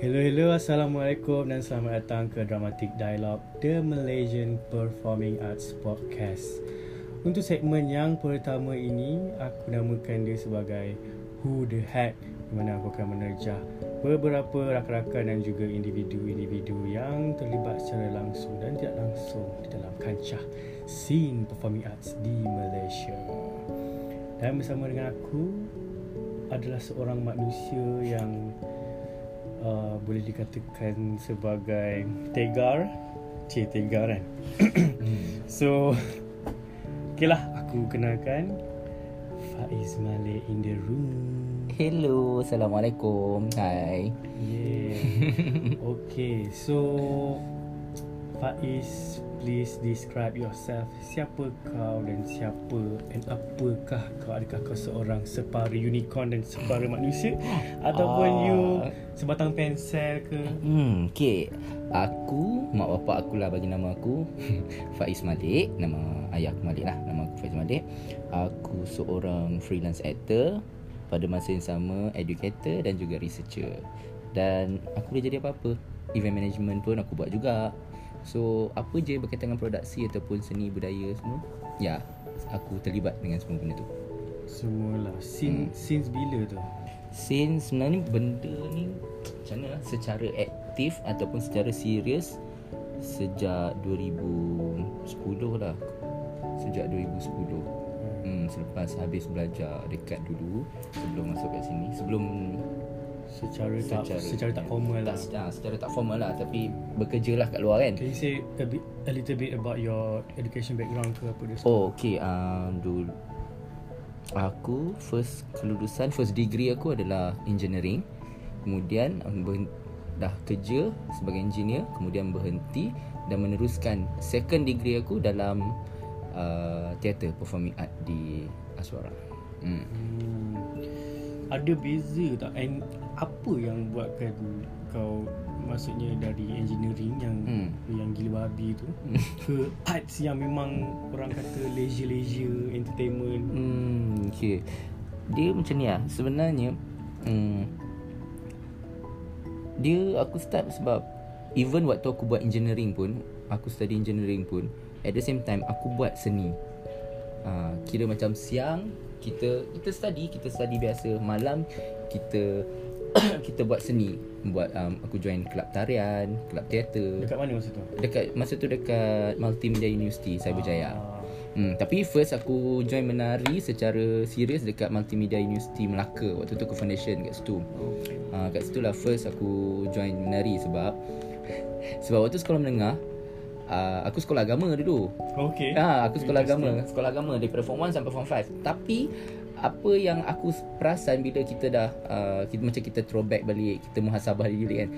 Hello, hello, Assalamualaikum dan selamat datang ke Dramatic Dialogue The Malaysian Performing Arts Podcast. Untuk segmen yang pertama ini, aku namakan dia sebagai Who The Heck Di mana aku akan menerjah beberapa rakan-rakan dan juga individu-individu yang terlibat secara langsung dan tidak langsung di dalam kancah scene performing arts di Malaysia. Dan bersama dengan aku adalah seorang manusia yang uh, boleh dikatakan sebagai tegar. Cik tegar kan So Okay lah aku kenalkan Faiz Malik in the room. Hello, Assalamualaikum. Hai. Yeah. Okay so Faiz please describe yourself Siapa kau dan siapa and apakah kau Adakah kau seorang separa unicorn dan separa manusia Ataupun Ah. you sebatang pensel ke Hmm, okay. Aku, mak bapak aku lah bagi nama aku Faiz Malik. Nama ayah aku Malik lah. Nama aku Faiz Malik. Aku seorang freelance actor. Pada masa yang sama, educator dan juga researcher. Dan aku boleh jadi apa-apa. Event management pun aku buat juga. So, apa je berkaitan dengan produksi ataupun seni budaya semua. Ya, aku terlibat dengan semua benda tu. Semualah Sin, Since bila tu Since sebenarnya benda ni macam mana secara aktif ataupun secara serius sejak 2010 lah. Sejak 2010. Hmm, selepas habis belajar dekat dulu sebelum masuk kat sini. Sebelum Secara, tak secara tak formal lah tak, ah, secara tak formal lah tapi bekerja lah kat luar kan. Can you say a, bit, a little bit about your education background ke apa dia Oh, okay. Um, dulu aku first kelulusan first degree aku adalah engineering. Kemudian um, ber- dah kerja sebagai engineer, kemudian berhenti dan meneruskan second degree aku dalam uh, teater performing art di Aswara. Hmm. Hmm. Ada beza tak and apa yang buatkan kau maksudnya dari engineering yang Hmm. yang gila babi tu ke arts yang memang orang kata leisure-leisure entertainment. Hmm, okay. Dia macam ni lah. Sebenarnya, hmm, dia aku start sebab even waktu aku buat engineering pun, aku study engineering pun, at the same time aku buat seni. Uh, kira macam siang kita kita study, kita study biasa. Malam kita kita buat seni. Buat um, aku join kelab tarian, kelab teater. Dekat mana masa tu? Dekat masa tu dekat Multimedia University Cyberjaya. Ah. Hmm, tapi first aku join menari secara serius dekat Multimedia University Melaka Waktu tu aku foundation kat situ Okay. uh, Kat situ lah first aku join menari sebab Sebab waktu sekolah menengah uh, Aku sekolah agama dulu Okay. Ah, aku sekolah agama, sekolah agama daripada form 1 sampai form 5. Tapi apa yang aku perasan bila kita dah uh, kita macam kita throwback balik, kita muhasabah diri kan.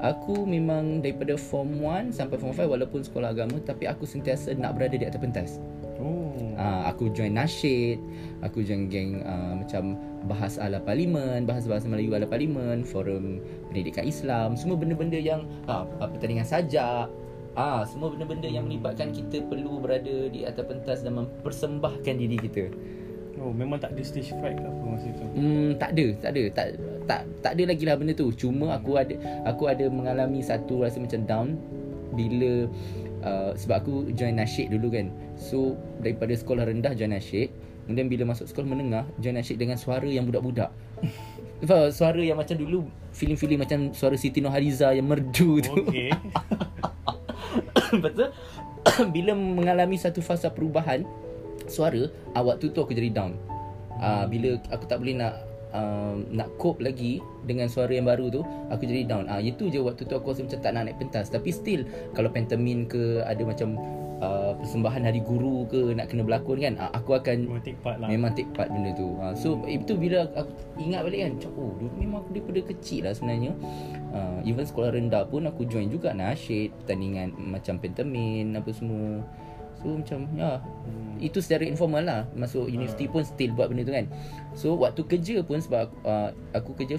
Aku memang daripada form 1 sampai form 5 walaupun sekolah agama tapi aku sentiasa nak berada di atas pentas. Oh. Uh, aku join nasyid, aku join geng uh, macam bahas ala parlimen, bahas bahasa Melayu ala parlimen, forum pendidikan Islam, semua benda-benda yang uh, pertandingan sajak, Ah, semua benda-benda yang melibatkan kita perlu berada di atas pentas dan mempersembahkan diri kita. Oh, memang tak ada stage fright ke apa masa tu? Hmm, tak ada, tak ada, tak tak tak ada lagi lah benda tu. Cuma aku ada aku ada mengalami satu rasa macam down bila uh, sebab aku join nasyid dulu kan. So daripada sekolah rendah join nasyid, kemudian bila masuk sekolah menengah join nasyid dengan suara yang budak-budak. Suara yang macam dulu feeling-feeling macam suara Siti Nurhaliza yang merdu tu. Okay. Betul Bila mengalami satu fasa perubahan Suara uh, Waktu tu aku jadi down. Uh, Bila aku tak boleh nak uh, Nak cope lagi Dengan suara yang baru tu Aku jadi down. Uh, Itu je waktu tu aku rasa macam tak nak naik pentas. Tapi still Kalau pantomim ke Ada macam uh, Persembahan hari guru ke Nak kena berlakon kan uh, Aku akan Memang take part lah. Memang take part benda tu. Ha, So itu bila aku ingat balik kan Oh dulu memang aku daripada kecil lah sebenarnya. Uh, Even sekolah rendah pun aku join juga nasyid Pertandingan macam pentemin apa semua. So macam ya Hmm. Itu secara informal lah. Masuk universiti pun still buat benda tu kan. So waktu kerja pun sebab uh, aku kerja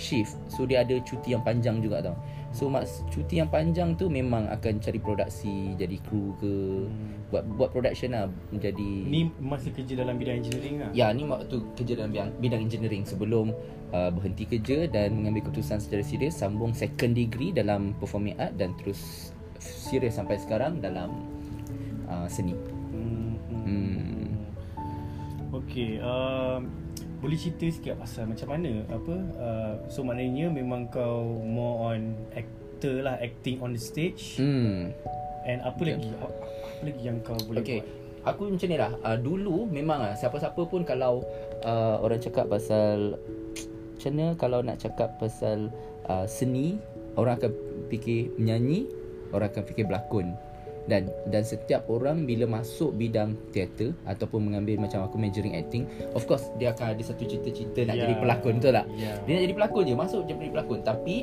shift so dia ada cuti yang panjang juga tau so mas cuti yang panjang tu memang akan cari produksi jadi kru ke Hmm. buat buat production lah menjadi Ni masa kerja dalam bidang engineering lah Ya, ni waktu kerja dalam bidang, bidang engineering sebelum uh, berhenti kerja dan mengambil keputusan secara serius sambung second degree dalam performing art dan terus serius sampai sekarang dalam uh, seni. Hmm. Hmm. hmm. Okay, um, boleh cerita sikit pasal macam mana apa uh, so maknanya memang kau more on actor lah acting on the stage Hmm. and apa Okay. lagi apa, lagi yang kau boleh Okay. buat Aku macam ni lah uh, Dulu memang lah Siapa-siapa pun kalau uh, Orang cakap pasal Macam mana Kalau nak cakap pasal uh, Seni Orang akan fikir Menyanyi Orang akan fikir berlakon dan dan setiap orang bila masuk bidang teater ataupun mengambil macam aku majoring acting of course dia akan ada satu cita-cita nak Ya. jadi pelakon betul tak Ya. dia nak jadi pelakon je masuk je jadi pelakon tapi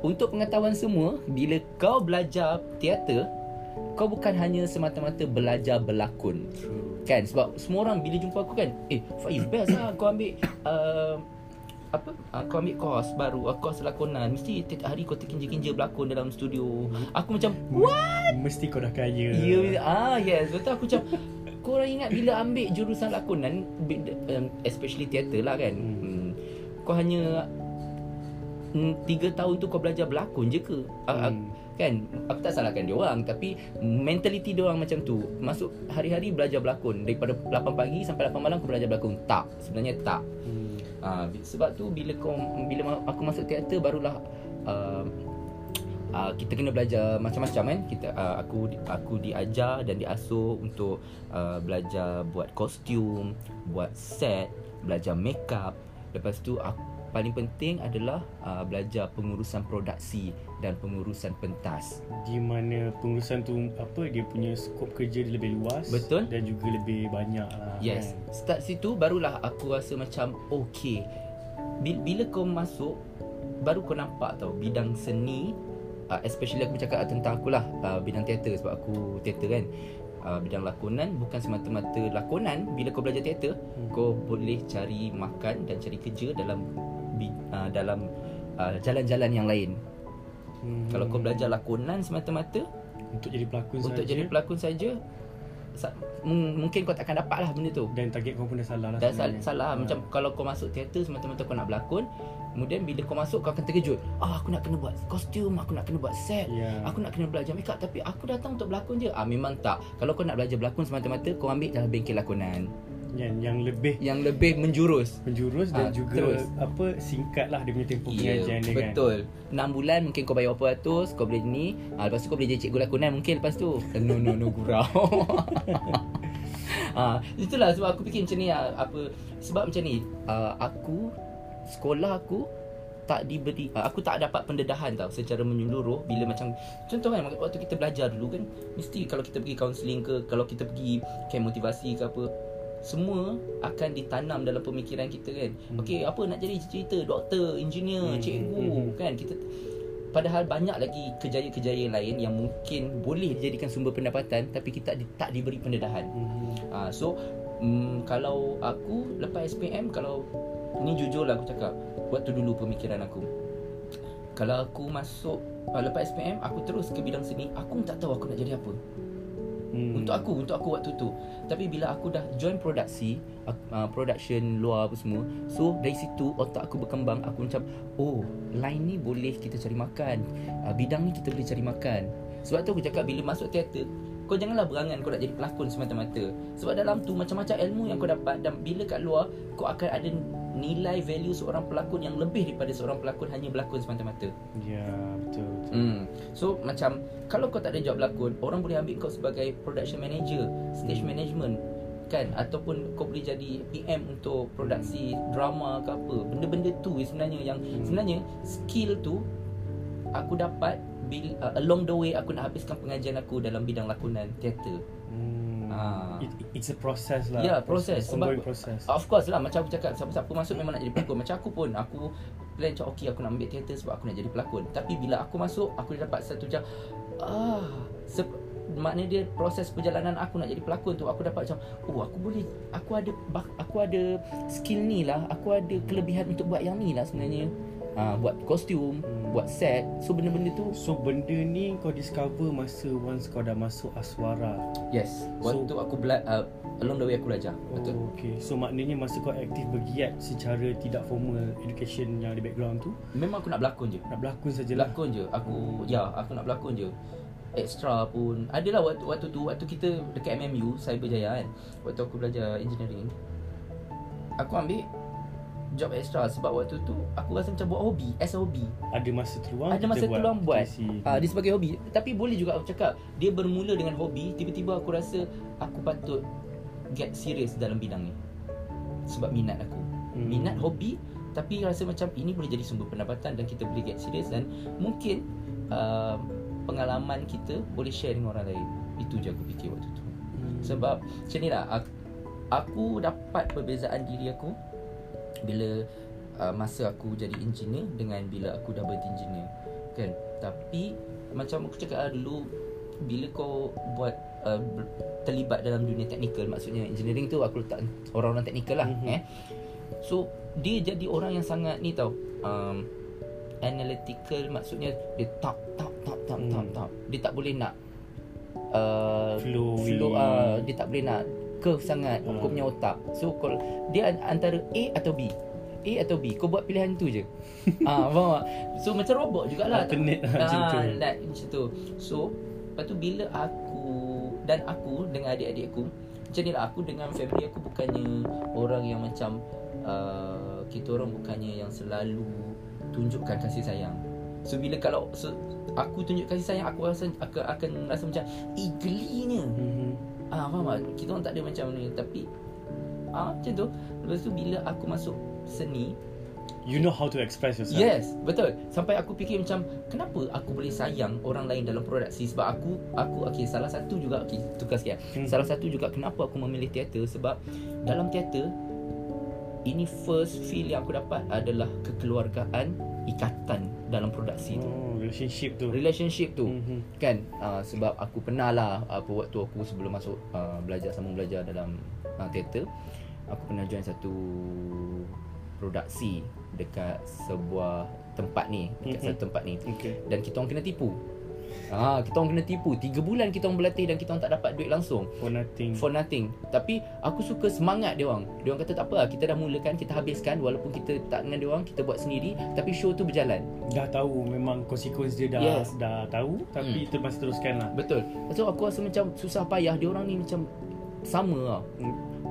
untuk pengetahuan semua bila kau belajar teater kau bukan hanya semata-mata belajar berlakon True. kan sebab semua orang bila jumpa aku kan eh Faiz best lah kau ambil uh, apa? Uh, kau ambil course baru. Uh, course lakonan. Mesti tiap hari kau terkinja-kinja berlakon dalam studio. Aku macam what? mesti kau dah kaya. Ya ah yes. Betul aku macam korang ingat bila ambil jurusan lakonan especially teater lah kan? Hmm. hmm. kau hanya mm, tiga tahun tu kau belajar berlakon je ke? Ah, ah, Hmm. kan? Aku tak salahkan dia orang tapi mentality dia orang macam tu. Masuk hari-hari belajar berlakon. Daripada 8 pagi sampai 8 malam kau belajar berlakon. Tak. Sebenarnya tak. Hmm. Uh, sebab tu bila kau bila aku masuk teater barulah uh, uh, kita kena belajar macam-macam kan? Kita uh, aku aku diajar dan diasuh untuk uh, belajar buat kostum buat set belajar makeup. Lepas tu aku paling penting adalah uh, belajar pengurusan produksi dan pengurusan pentas di mana pengurusan tu apa dia punya skop kerja dia lebih luas Betul. dan juga lebih banyak lah Yes. kan? Start situ barulah aku rasa macam okay. Bila, bila kau masuk baru kau nampak tau bidang seni uh, especially aku bercakap tentang aku lah uh, bidang teater sebab aku teater kan. Uh, bidang lakonan bukan semata-mata lakonan bila kau belajar teater Hmm. kau boleh cari makan dan cari kerja dalam uh, dalam uh, jalan-jalan yang lain. Hmm. Kalau kau belajar lakonan semata-mata untuk jadi pelakon untuk saja jadi pelakon saja sa- m- mungkin kau takkan dapat lah benda tu. dan target kau pun dah salah lah Dah sal- salah Ha. Macam kalau kau masuk teater Semata-mata kau nak berlakon Kemudian bila kau masuk Kau akan terkejut Ah aku nak kena buat kostum Aku nak kena buat set Ya. Aku nak kena belajar makeup Tapi aku datang untuk berlakon je Ah memang tak Kalau kau nak belajar berlakon semata-mata Kau ambil dalam bengkel lakonan yang yang lebih Yang lebih menjurus. penjurus dan Ah, juga terus. apa singkat lah dia punya tempoh Ya, pengajian dia kan. betul. 6 bulan mungkin kau bayar berapa ratus Kau boleh ni. Ah, Lepas tu kau boleh jadi cikgu lakonan Mungkin lepas tu. No no no gurau. Ah, Itulah sebab aku fikir macam ni apa Sebab macam ni Aku Sekolah aku tak diberi aku tak dapat pendedahan tau secara menyeluruh bila macam contoh kan waktu kita belajar dulu kan mesti kalau kita pergi kaunseling ke kalau kita pergi camp motivasi ke apa semua akan ditanam dalam pemikiran kita kan? Hmm. okey apa nak jadi cerita? Doktor engineer Hmm, cikgu hmm, hmm. kan? Kita padahal banyak lagi kejayaan-kejayaan lain yang mungkin boleh dijadikan sumber pendapatan tapi kita di, tak diberi pendedahan. Hmm. Ah, so mm, kalau aku lepas SPM kalau ni jujur lah aku cakap waktu dulu pemikiran aku. Kalau aku masuk uh, lepas SPM aku terus ke bidang seni aku tak tahu aku nak jadi apa Hmm. untuk aku untuk aku waktu tu. Tapi bila aku dah join produksi uh, production luar apa semua so dari situ otak aku berkembang. Aku macam oh line ni boleh kita cari makan. Uh, bidang ni kita boleh cari makan. Sebab tu aku cakap bila masuk teater kau janganlah berangan kau nak jadi pelakon semata-mata sebab dalam tu macam-macam ilmu yang kau dapat dan bila kat luar kau akan ada nilai value seorang pelakon yang lebih daripada seorang pelakon hanya berlakon semata-mata ya betul, betul. Hmm. So macam kalau kau tak ada job lakon, orang boleh ambil kau sebagai production manager, stage management kan ataupun kau boleh jadi PM untuk produksi drama ke apa. Benda-benda tu sebenarnya yang Hmm. sebenarnya skill tu aku dapat bil, uh, along the way aku nak habiskan pengajian aku dalam bidang lakonan teater. Hmm. Ah. It, it's a process lah Ya, proses. Sebab- ongoing process Of course lah Macam aku cakap Siapa-siapa masuk memang nak jadi pelakon Macam aku pun Aku plan macam Okay aku nak ambil teater Sebab aku nak jadi pelakon Tapi bila aku masuk Aku dah dapat satu jam Ah sep- Maknanya dia Proses perjalanan aku Nak jadi pelakon tu Aku dapat macam Oh aku boleh Aku ada Aku ada skill ni lah Aku ada kelebihan untuk buat yang ni lah sebenarnya uh, buat kostum, Hmm. buat set. So benda-benda tu So benda ni kau discover masa once kau dah masuk aswara. yes. Waktu aku bela- uh, along the way aku belajar. Betul. Oh, okay. So maknanya masa kau aktif bergiat secara tidak formal education yang di background tu Memang aku nak berlakon je. nak berlakon sajalah. Berlakon je. Aku ya, aku nak berlakon je. Extra pun Adalah waktu waktu tu Waktu kita dekat MMU Cyberjaya kan Waktu aku belajar engineering Aku ambil Job extra Sebab waktu tu Aku rasa macam buat hobi As a hobi Ada masa terluang Ada masa terluang buat. Aktivasi. uh, Dia sebagai hobi. Tapi boleh juga aku cakap Dia bermula dengan hobi Tiba-tiba aku rasa Aku patut Get serious dalam bidang ni. Sebab minat aku. Hmm. Minat hobi Tapi rasa macam Ini boleh jadi sumber pendapatan Dan kita boleh get serious Dan mungkin uh, Pengalaman kita Boleh share dengan orang lain. Itu je aku fikir waktu tu. Hmm. Sebab Macam ni lah Aku, aku dapat perbezaan diri aku Bila uh, Masa aku jadi engineer Dengan bila aku dah berhenti engineer Kan Tapi Macam aku cakap lah dulu Bila kau buat uh, Terlibat dalam dunia teknikal Maksudnya engineering tu Aku letak orang-orang teknikal lah Mhm. eh. So Dia jadi orang yang sangat ni tau um, Analytical Maksudnya Dia tak tak tak tak Hmm. tak tak Dia tak boleh nak uh, Flowy. flow uh, dia tak boleh nak curve sangat Hmm. kau punya otak. So kalau dia an- antara A atau B. A atau B. Kau buat pilihan tu je. ah, faham tak? So macam robot jugalah. Alternate lah macam tu. Ah, like, macam tu. So lepas tu bila aku dan aku dengan adik-adik aku macam ni lah aku dengan family aku bukannya orang yang macam uh, kita orang bukannya yang selalu tunjukkan kasih sayang. So bila kalau so, aku tunjuk kasih sayang aku rasa aku akan rasa macam eh gelinya. Mhm. Ah faham tak? Kita orang tak ada macam ni tapi ah macam tu. Lepas tu bila aku masuk seni, You know how to express yourself. yes, betul. Sampai aku fikir macam kenapa aku boleh sayang orang lain dalam produksi sebab aku aku okey salah satu juga okey tukar sikit. Hmm. Salah satu juga kenapa aku memilih teater sebab dalam teater ini first feel yang aku dapat adalah kekeluargaan ikatan dalam produksi tu. Relationship tu. Relationship tu Mhm. kan uh, sebab aku pernah lah apa waktu aku sebelum masuk uh, belajar sama belajar dalam uh, teater aku pernah join satu produksi dekat sebuah tempat ni dekat Mhm. satu tempat ni Okay. dan kita orang kena tipu Ah, kita orang kena tipu 3 bulan kita orang berlatih dan kita orang tak dapat duit langsung For nothing. for nothing. Tapi aku suka semangat dia orang. Dia orang kata tak apa lah, kita dah mulakan, kita habiskan walaupun kita tak dengan dia orang, kita buat sendiri tapi show tu berjalan. dah tahu memang konsekuens dia dah Yes. dah tahu tapi hmm. masih teruskan lah. Betul. So aku rasa macam susah payah dia orang ni macam sama lah.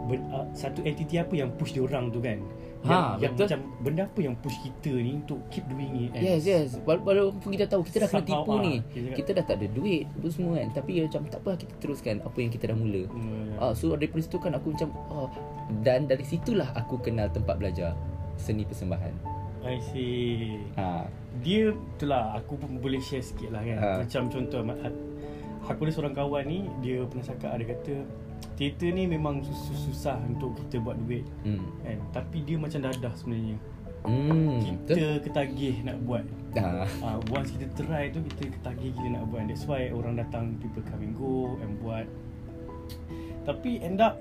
Ben, uh, satu entiti apa yang push dia orang tu kan? Ha, yang, yang betul. macam benda apa yang push kita ni untuk keep doing it kan? Yes, yes. Wala- Walaupun kita tahu kita dah kena tipu ah, ni. kita- Kita dah tak ada duit apa semua kan. Tapi macam tak apa kita teruskan apa yang kita dah mula. Hmm, Ah, so dari situ kan aku macam oh, dan dari situlah aku kenal tempat belajar seni persembahan. I see. Ha. Dia itulah aku pun boleh share sikit lah kan. Ha. Macam contoh aku ada seorang kawan ni dia pernah cakap dia kata teater ni memang sus- susah untuk kita buat duit Hmm. kan. Tapi dia macam dadah sebenarnya. Hmm. Kita ketagih nak buat. Ha. Uh, once kita try tu kita ketagih kita nak buat. That's why orang datang people come and go and buat. Tapi end up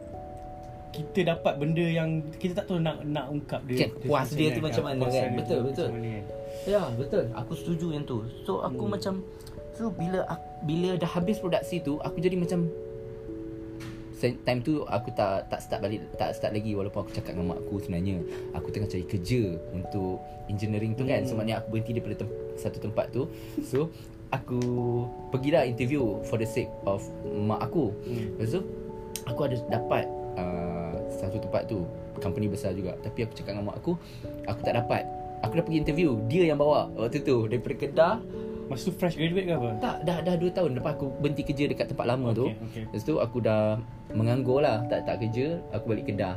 kita dapat benda yang kita tak tahu nak nak ungkap dia. Kan, puas dia tu macam mana kan? dia Betul, tu betul. Mana kan? Ya betul Aku setuju yang tu So aku Hmm. macam So bila aku, bila dah habis produksi tu Aku jadi macam Time tu aku tak tak start balik Tak start lagi Walaupun aku cakap dengan mak aku sebenarnya. Aku tengah cari kerja Untuk engineering tu kan. So Hmm. maknanya aku berhenti daripada tem- satu tempat tu. So Aku Pergilah interview For the sake of Mak aku. Hmm. Lepas tu Aku ada dapat uh, Satu tempat tu. Company besar juga. Tapi aku cakap dengan mak aku Aku tak dapat. Aku dah pergi interview. Dia yang bawa Waktu tu. Daripada Kedah Masa tu fresh graduate ke apa? Tak dah dah 2 tahun Lepas aku berhenti kerja Dekat tempat lama tu. Okay, okay. Lepas tu aku dah Menganggur lah. Tak tak kerja Aku balik Kedah.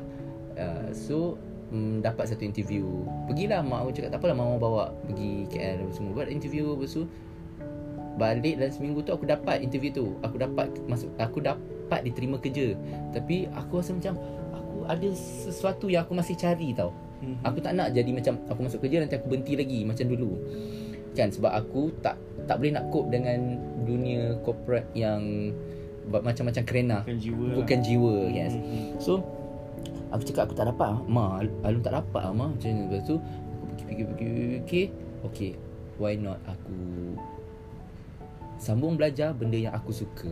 Uh, So mm, Dapat satu interview. Pergilah mak aku cakap Tak apalah mama bawa Pergi KL apa semua. Buat interview Lepas tu Balik dalam seminggu tu Aku dapat interview tu. Aku dapat masuk Aku dapat diterima kerja. Tapi aku rasa macam Aku ada sesuatu yang aku masih cari tau. Mhm. Aku tak nak jadi macam Aku masuk kerja nanti aku berhenti lagi. Macam dulu Kan? Sebab aku tak Tak boleh nak cope dengan Dunia corporate yang Macam-macam kerena. Bukan jiwa Bukan lah. jiwa yes. Mhm. So Aku cakap aku tak dapat. Ma Alun tak dapat lah Ma. Macam ni Lepas tu Aku pergi fikir-fikir Okay Why not aku Sambung belajar Benda yang aku suka?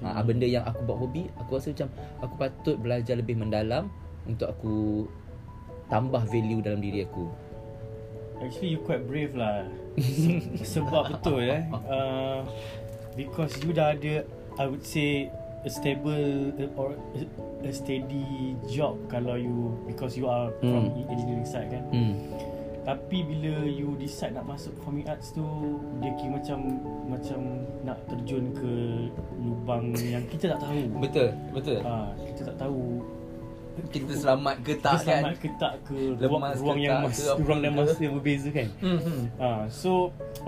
Ha, Benda yang aku buat hobi Aku rasa macam Aku patut belajar lebih mendalam Untuk aku Tambah value dalam diri aku Actually you quite brave lah. Se- Sebab betul eh. Uh, Because you dah ada I would say A stable uh, Or a, steady job Kalau you Because you are From Hmm. engineering side kan. Hmm. Tapi bila you decide nak masuk performing arts tu Dia kira macam Macam Nak terjun ke Lubang yang kita tak tahu. Betul Betul. Ha, Kita tak tahu Kita selamat ke Kita tak kan selamat ke tak ke Ruang, Lemas ke ruang yang tak mas, ke Ruang dan ke. masa yang berbeza kan hmm. hmm. Ha, so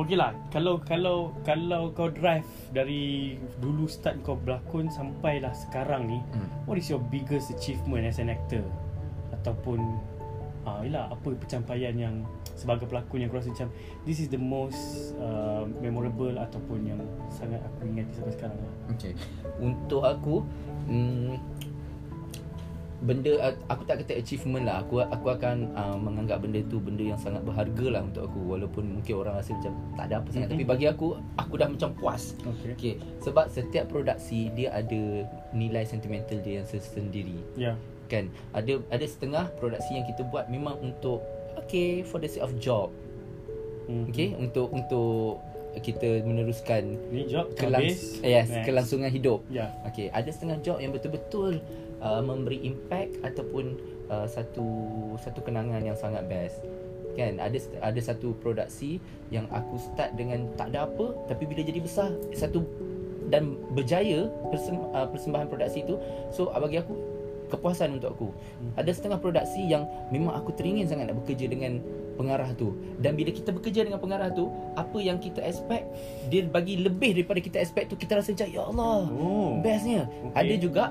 okay lah kalau kalau kalau kau drive dari dulu start kau berlakon sampailah sekarang ni Hmm. what is your biggest achievement as an actor ataupun ah yalah apa pencapaian yang sebagai pelakon yang kau rasa macam this is the most uh, memorable ataupun yang sangat aku ingat sampai sekarang lah. Okay Untuk aku hmm, Benda Aku tak kata achievement lah Aku aku akan uh, Menganggap benda tu Benda yang sangat berharga lah Untuk aku Walaupun mungkin orang rasa macam Tak ada apa sangat Mhm. Tapi bagi aku Aku dah macam puas Okay. Okay Sebab setiap produksi Dia ada Nilai sentimental dia yang sendiri Ya. Yeah. Kan Ada ada setengah produksi yang kita buat Memang untuk Okay For the sake of job Mhm. Okay Untuk Untuk Kita meneruskan Ni job kelangs- habis. yes, Next. Kelangsungan hidup Ya. Okey, ada setengah job yang betul-betul uh, memberi impact ataupun uh, satu satu kenangan yang sangat best. Kan, ada ada satu produksi yang aku start dengan tak ada apa tapi bila jadi besar satu dan berjaya persem, uh, persembahan produksi itu so uh, bagi aku kepuasan untuk aku. Hmm. Ada setengah produksi yang memang aku teringin sangat nak bekerja dengan pengarah tu dan bila kita bekerja dengan pengarah tu apa yang kita expect dia bagi lebih daripada kita expect tu kita rasa macam ya Allah Oh. Bestnya okay. Ada juga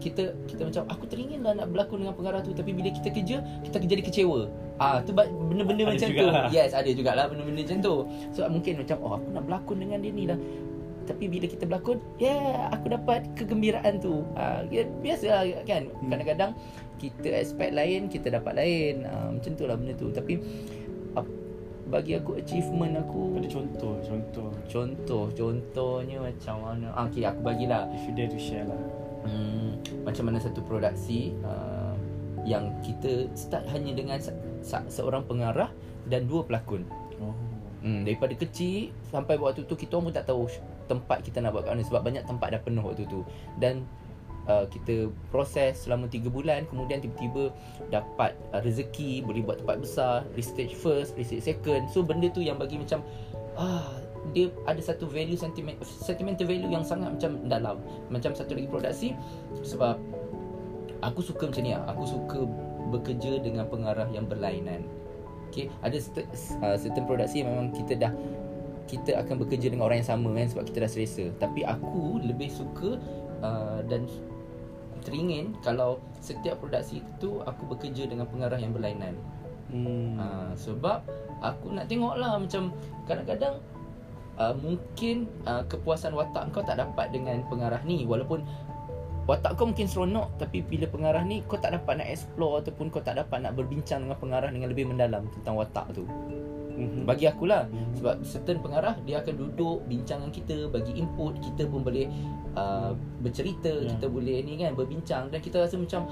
kita kita macam aku teringin lah nak berlakon dengan pengarah tu tapi bila kita kerja kita jadi kecewa. Ah tu benda-benda Ada macam tu. jugalah. Yes, ada jugalah benda-benda macam tu. So mungkin macam oh aku nak berlakon dengan dia ni lah. Tapi bila kita berlakon, yeah, aku dapat kegembiraan tu. Ah ya, biasa kan. Hmm. Kadang-kadang kita expect lain, kita dapat lain. Ah macam tu lah benda tu. Tapi bagi aku achievement aku Ada contoh, contoh. contoh contohnya macam mana ah, okay aku bagilah If you dare to share lah. Hmm, macam mana satu produksi uh, yang kita start hanya dengan se- se- seorang pengarah dan dua pelakon. Oh. Hmm, daripada kecil sampai waktu tu kita pun tak tahu tempat kita nak buat kat mana sebab banyak tempat dah penuh waktu tu. Dan uh, kita proses selama 3 bulan kemudian tiba-tiba dapat uh, rezeki boleh buat tempat besar, restage first, restage second. So benda tu yang bagi macam ah dia ada satu value sentiment sentimental value yang sangat macam dalam. Macam satu lagi produksi sebab aku suka macam ni lah. Aku suka bekerja dengan pengarah yang berlainan. Okay, ada certain, uh, certain produksi yang memang kita dah kita akan bekerja dengan orang yang sama kan sebab kita dah selesa. Tapi aku lebih suka uh, dan teringin kalau setiap produksi itu aku bekerja dengan pengarah yang berlainan. Hmm. Uh, sebab aku nak tengok lah macam kadang-kadang uh, mungkin uh, kepuasan watak kau tak dapat dengan pengarah ni walaupun watak kau mungkin seronok tapi bila pengarah ni kau tak dapat nak explore ataupun kau tak dapat nak berbincang dengan pengarah dengan lebih mendalam tentang watak tu. Mhm. Bagi akulah Mhm. sebab certain pengarah dia akan duduk bincang dengan kita bagi input kita pun boleh uh, bercerita Ya. kita boleh ni kan berbincang dan kita rasa macam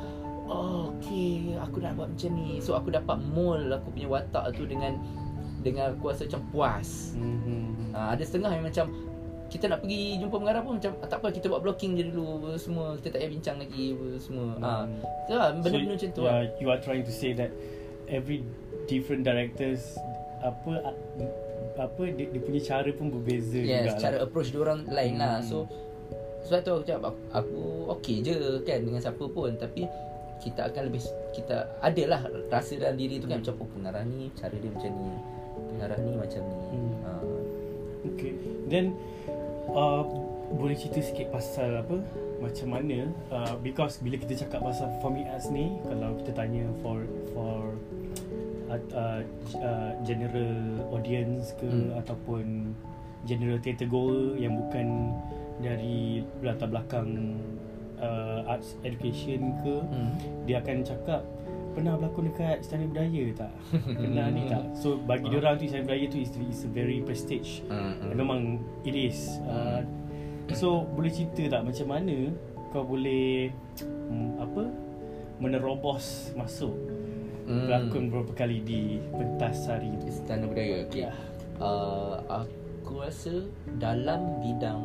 oh, okay aku nak buat macam ni so aku dapat mold aku punya watak tu dengan dengan aku rasa macam puas Mhm. uh, ada setengah yang macam kita nak pergi jumpa pengarah pun macam "Ah, tak apa kita buat blocking je dulu semua kita tak payah bincang lagi apa semua ah Hmm. so, lah, benda-benda macam tu yeah, lah you are trying to say that every different directors apa apa dia, dia punya cara pun berbeza Yes, juga cara approach dia orang lain lah. Hmm. So sebab tu aku cakap aku, aku okey je kan dengan siapa pun tapi kita akan lebih kita adalah rasa dalam diri tu kan macam oh pengarah ni cara dia macam ni. Pengarah ni macam ni. Hmm. Ha. Okay Then uh, Boleh cerita sikit pasal apa Macam mana uh, Because bila kita cakap pasal performing arts ni Kalau kita tanya for For uh, uh, uh, General audience ke Hmm. Ataupun General theatre goer Yang bukan Dari latar belakang uh, Arts education ke Hmm. Dia akan cakap pernah berlakon dekat Istana Budaya tak? pernah ni tak? So bagi dia orang tu Istana Budaya tu is, is a very prestige. Hmm. Uh, Memang it is. Uh, so boleh cerita tak macam mana kau boleh um, apa menerobos masuk Hmm. berlakon beberapa kali di pentas hari tu. Istana Budaya. Okey. Ya. Uh, aku rasa dalam bidang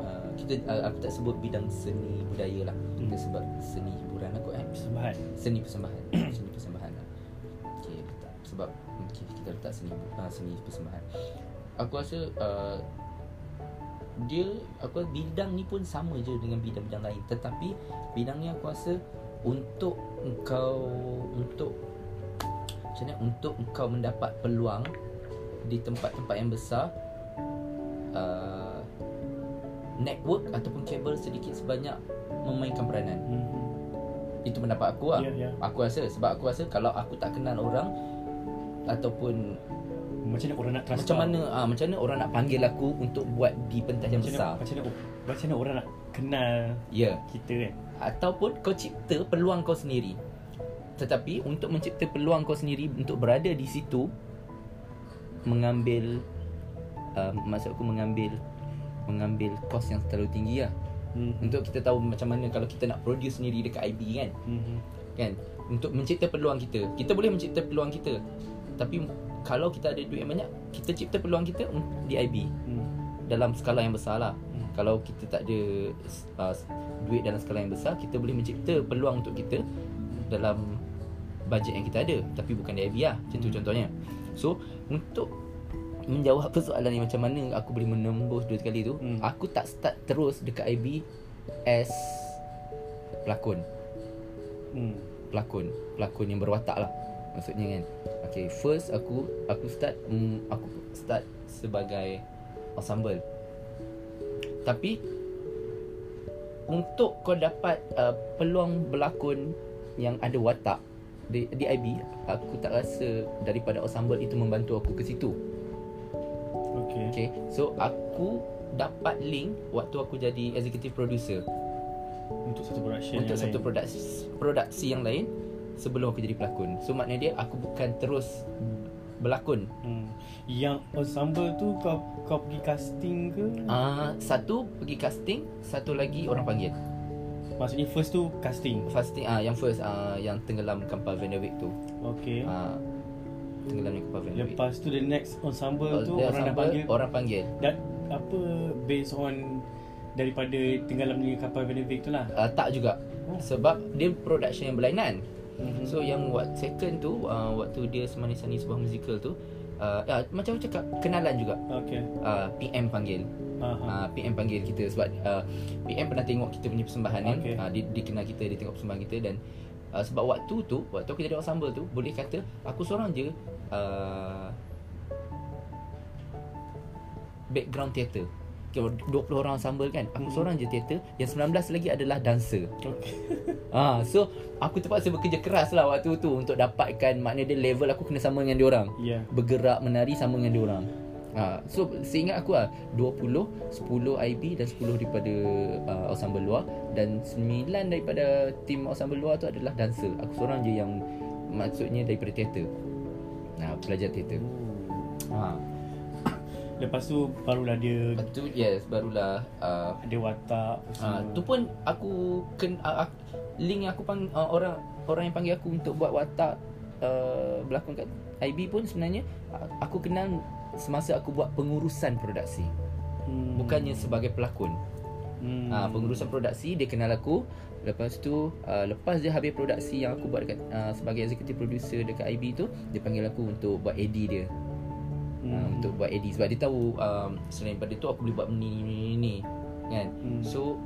uh, kita uh, aku tak sebut bidang seni budaya lah. Kita Hmm. sebut seni Persembahan. Seni persembahan. seni persembahan lah. Okey, letak sebab okay, kita letak seni uh, seni persembahan. Aku rasa uh, dia aku rasa bidang ni pun sama je dengan bidang-bidang lain tetapi bidang ni aku rasa untuk engkau untuk macam mana untuk engkau mendapat peluang di tempat-tempat yang besar uh, network ataupun kabel sedikit sebanyak memainkan peranan Hmm. Itu pendapat aku lah Ya, ya. aku rasa sebab aku rasa kalau aku tak kenal orang ataupun Macam mana orang nak transfer? macam mana ah macam mana orang nak panggil aku untuk buat di pentas yang macam besar mana, macam mana macam mana orang nak kenal ya kita kan? ataupun kau cipta peluang kau sendiri tetapi untuk mencipta peluang kau sendiri untuk berada di situ mengambil uh, maksud aku mengambil mengambil kos yang terlalu tinggi lah Hmm. untuk kita tahu macam mana kalau kita nak produce sendiri dekat IB kan Hmm. kan untuk mencipta peluang kita kita boleh mencipta peluang kita tapi kalau kita ada duit yang banyak kita cipta peluang kita di IB Hmm. dalam skala yang besar lah Hmm. kalau kita tak ada uh, duit dalam skala yang besar kita boleh mencipta peluang untuk kita dalam bajet yang kita ada tapi bukan di IB lah macam tu Hmm. contohnya so untuk menjawab persoalan ni macam mana aku boleh menembus dua kali tu? Hmm. aku tak start terus dekat IB as pelakon. Hmm. pelakon. Pelakon yang berwatak lah maksudnya kan. Okay first aku aku start mm, aku start sebagai ensemble. Tapi untuk kau dapat uh, peluang berlakon yang ada watak di, di IB aku tak rasa daripada ensemble itu membantu aku ke situ Okay. okay so aku dapat link waktu aku jadi executive producer Untuk satu production untuk yang satu lain. produksi produksi yang lain sebelum aku jadi pelakon. So maknanya dia aku bukan terus berlakon. Hmm. Yang ensemble tu kau kau pergi casting ke? Ah uh, satu pergi casting, satu lagi orang panggil. Maksudnya first tu casting. Fasting ah uh, yang first ah uh, yang tenggelam kapal Van Wijk tu. Okay. Ah uh, tenggelamnya kapal Van. Lepas tu the next ensemble Oh, tu orang dah panggil orang panggil. dan apa based on daripada tenggelamnya kapal Van tu lah. Uh, tak juga. Oh. Sebab dia production yang berlainan. Mhm. So yang what second tu uh, waktu dia semanisani sebuah musical tu uh, uh, macam aku cakap kenalan juga. Okay. Uh, PM panggil. Uh, PM panggil kita sebab uh, PM pernah tengok kita punya persembahan kan Okay. uh, dia, dia kenal kita dia tengok persembahan kita dan uh, sebab waktu tu waktu aku jadi ensemble tu boleh kata aku seorang je uh, background teater Okay, 20 orang ensemble kan Aku Mhm. seorang je teater Yang 19 lagi adalah dancer Okay. Ah, So aku terpaksa bekerja keras lah waktu tu Untuk dapatkan Maknanya dia level aku kena sama dengan dia orang. Yeah. bergerak menari sama dengan dia orang. Ha, so seingat aku lah 20, 10 IB dan 10 daripada uh, ensemble luar dan 9 daripada tim ensemble luar tu adalah dancer. Aku seorang je yang maksudnya daripada teater. Nah, pelajar teater. Ha. Lepas tu barulah dia Lepas tu yes barulah uh, ada watak semua. tu pun aku ken uh, aku, link yang aku pang, uh, orang orang yang panggil aku untuk buat watak uh, berlakon kat IB pun sebenarnya uh, aku kenal semasa aku buat pengurusan produksi hmm. bukannya sebagai pelakon. hmm. Uh, pengurusan produksi dia kenal aku lepas tu uh, lepas dia habis produksi yang aku buat dekat uh, sebagai executive producer dekat IB tu dia panggil aku untuk buat AD dia hmm. uh, untuk buat AD sebab dia tahu um, selain daripada tu aku boleh buat ni ni ni, ni kan Hmm. So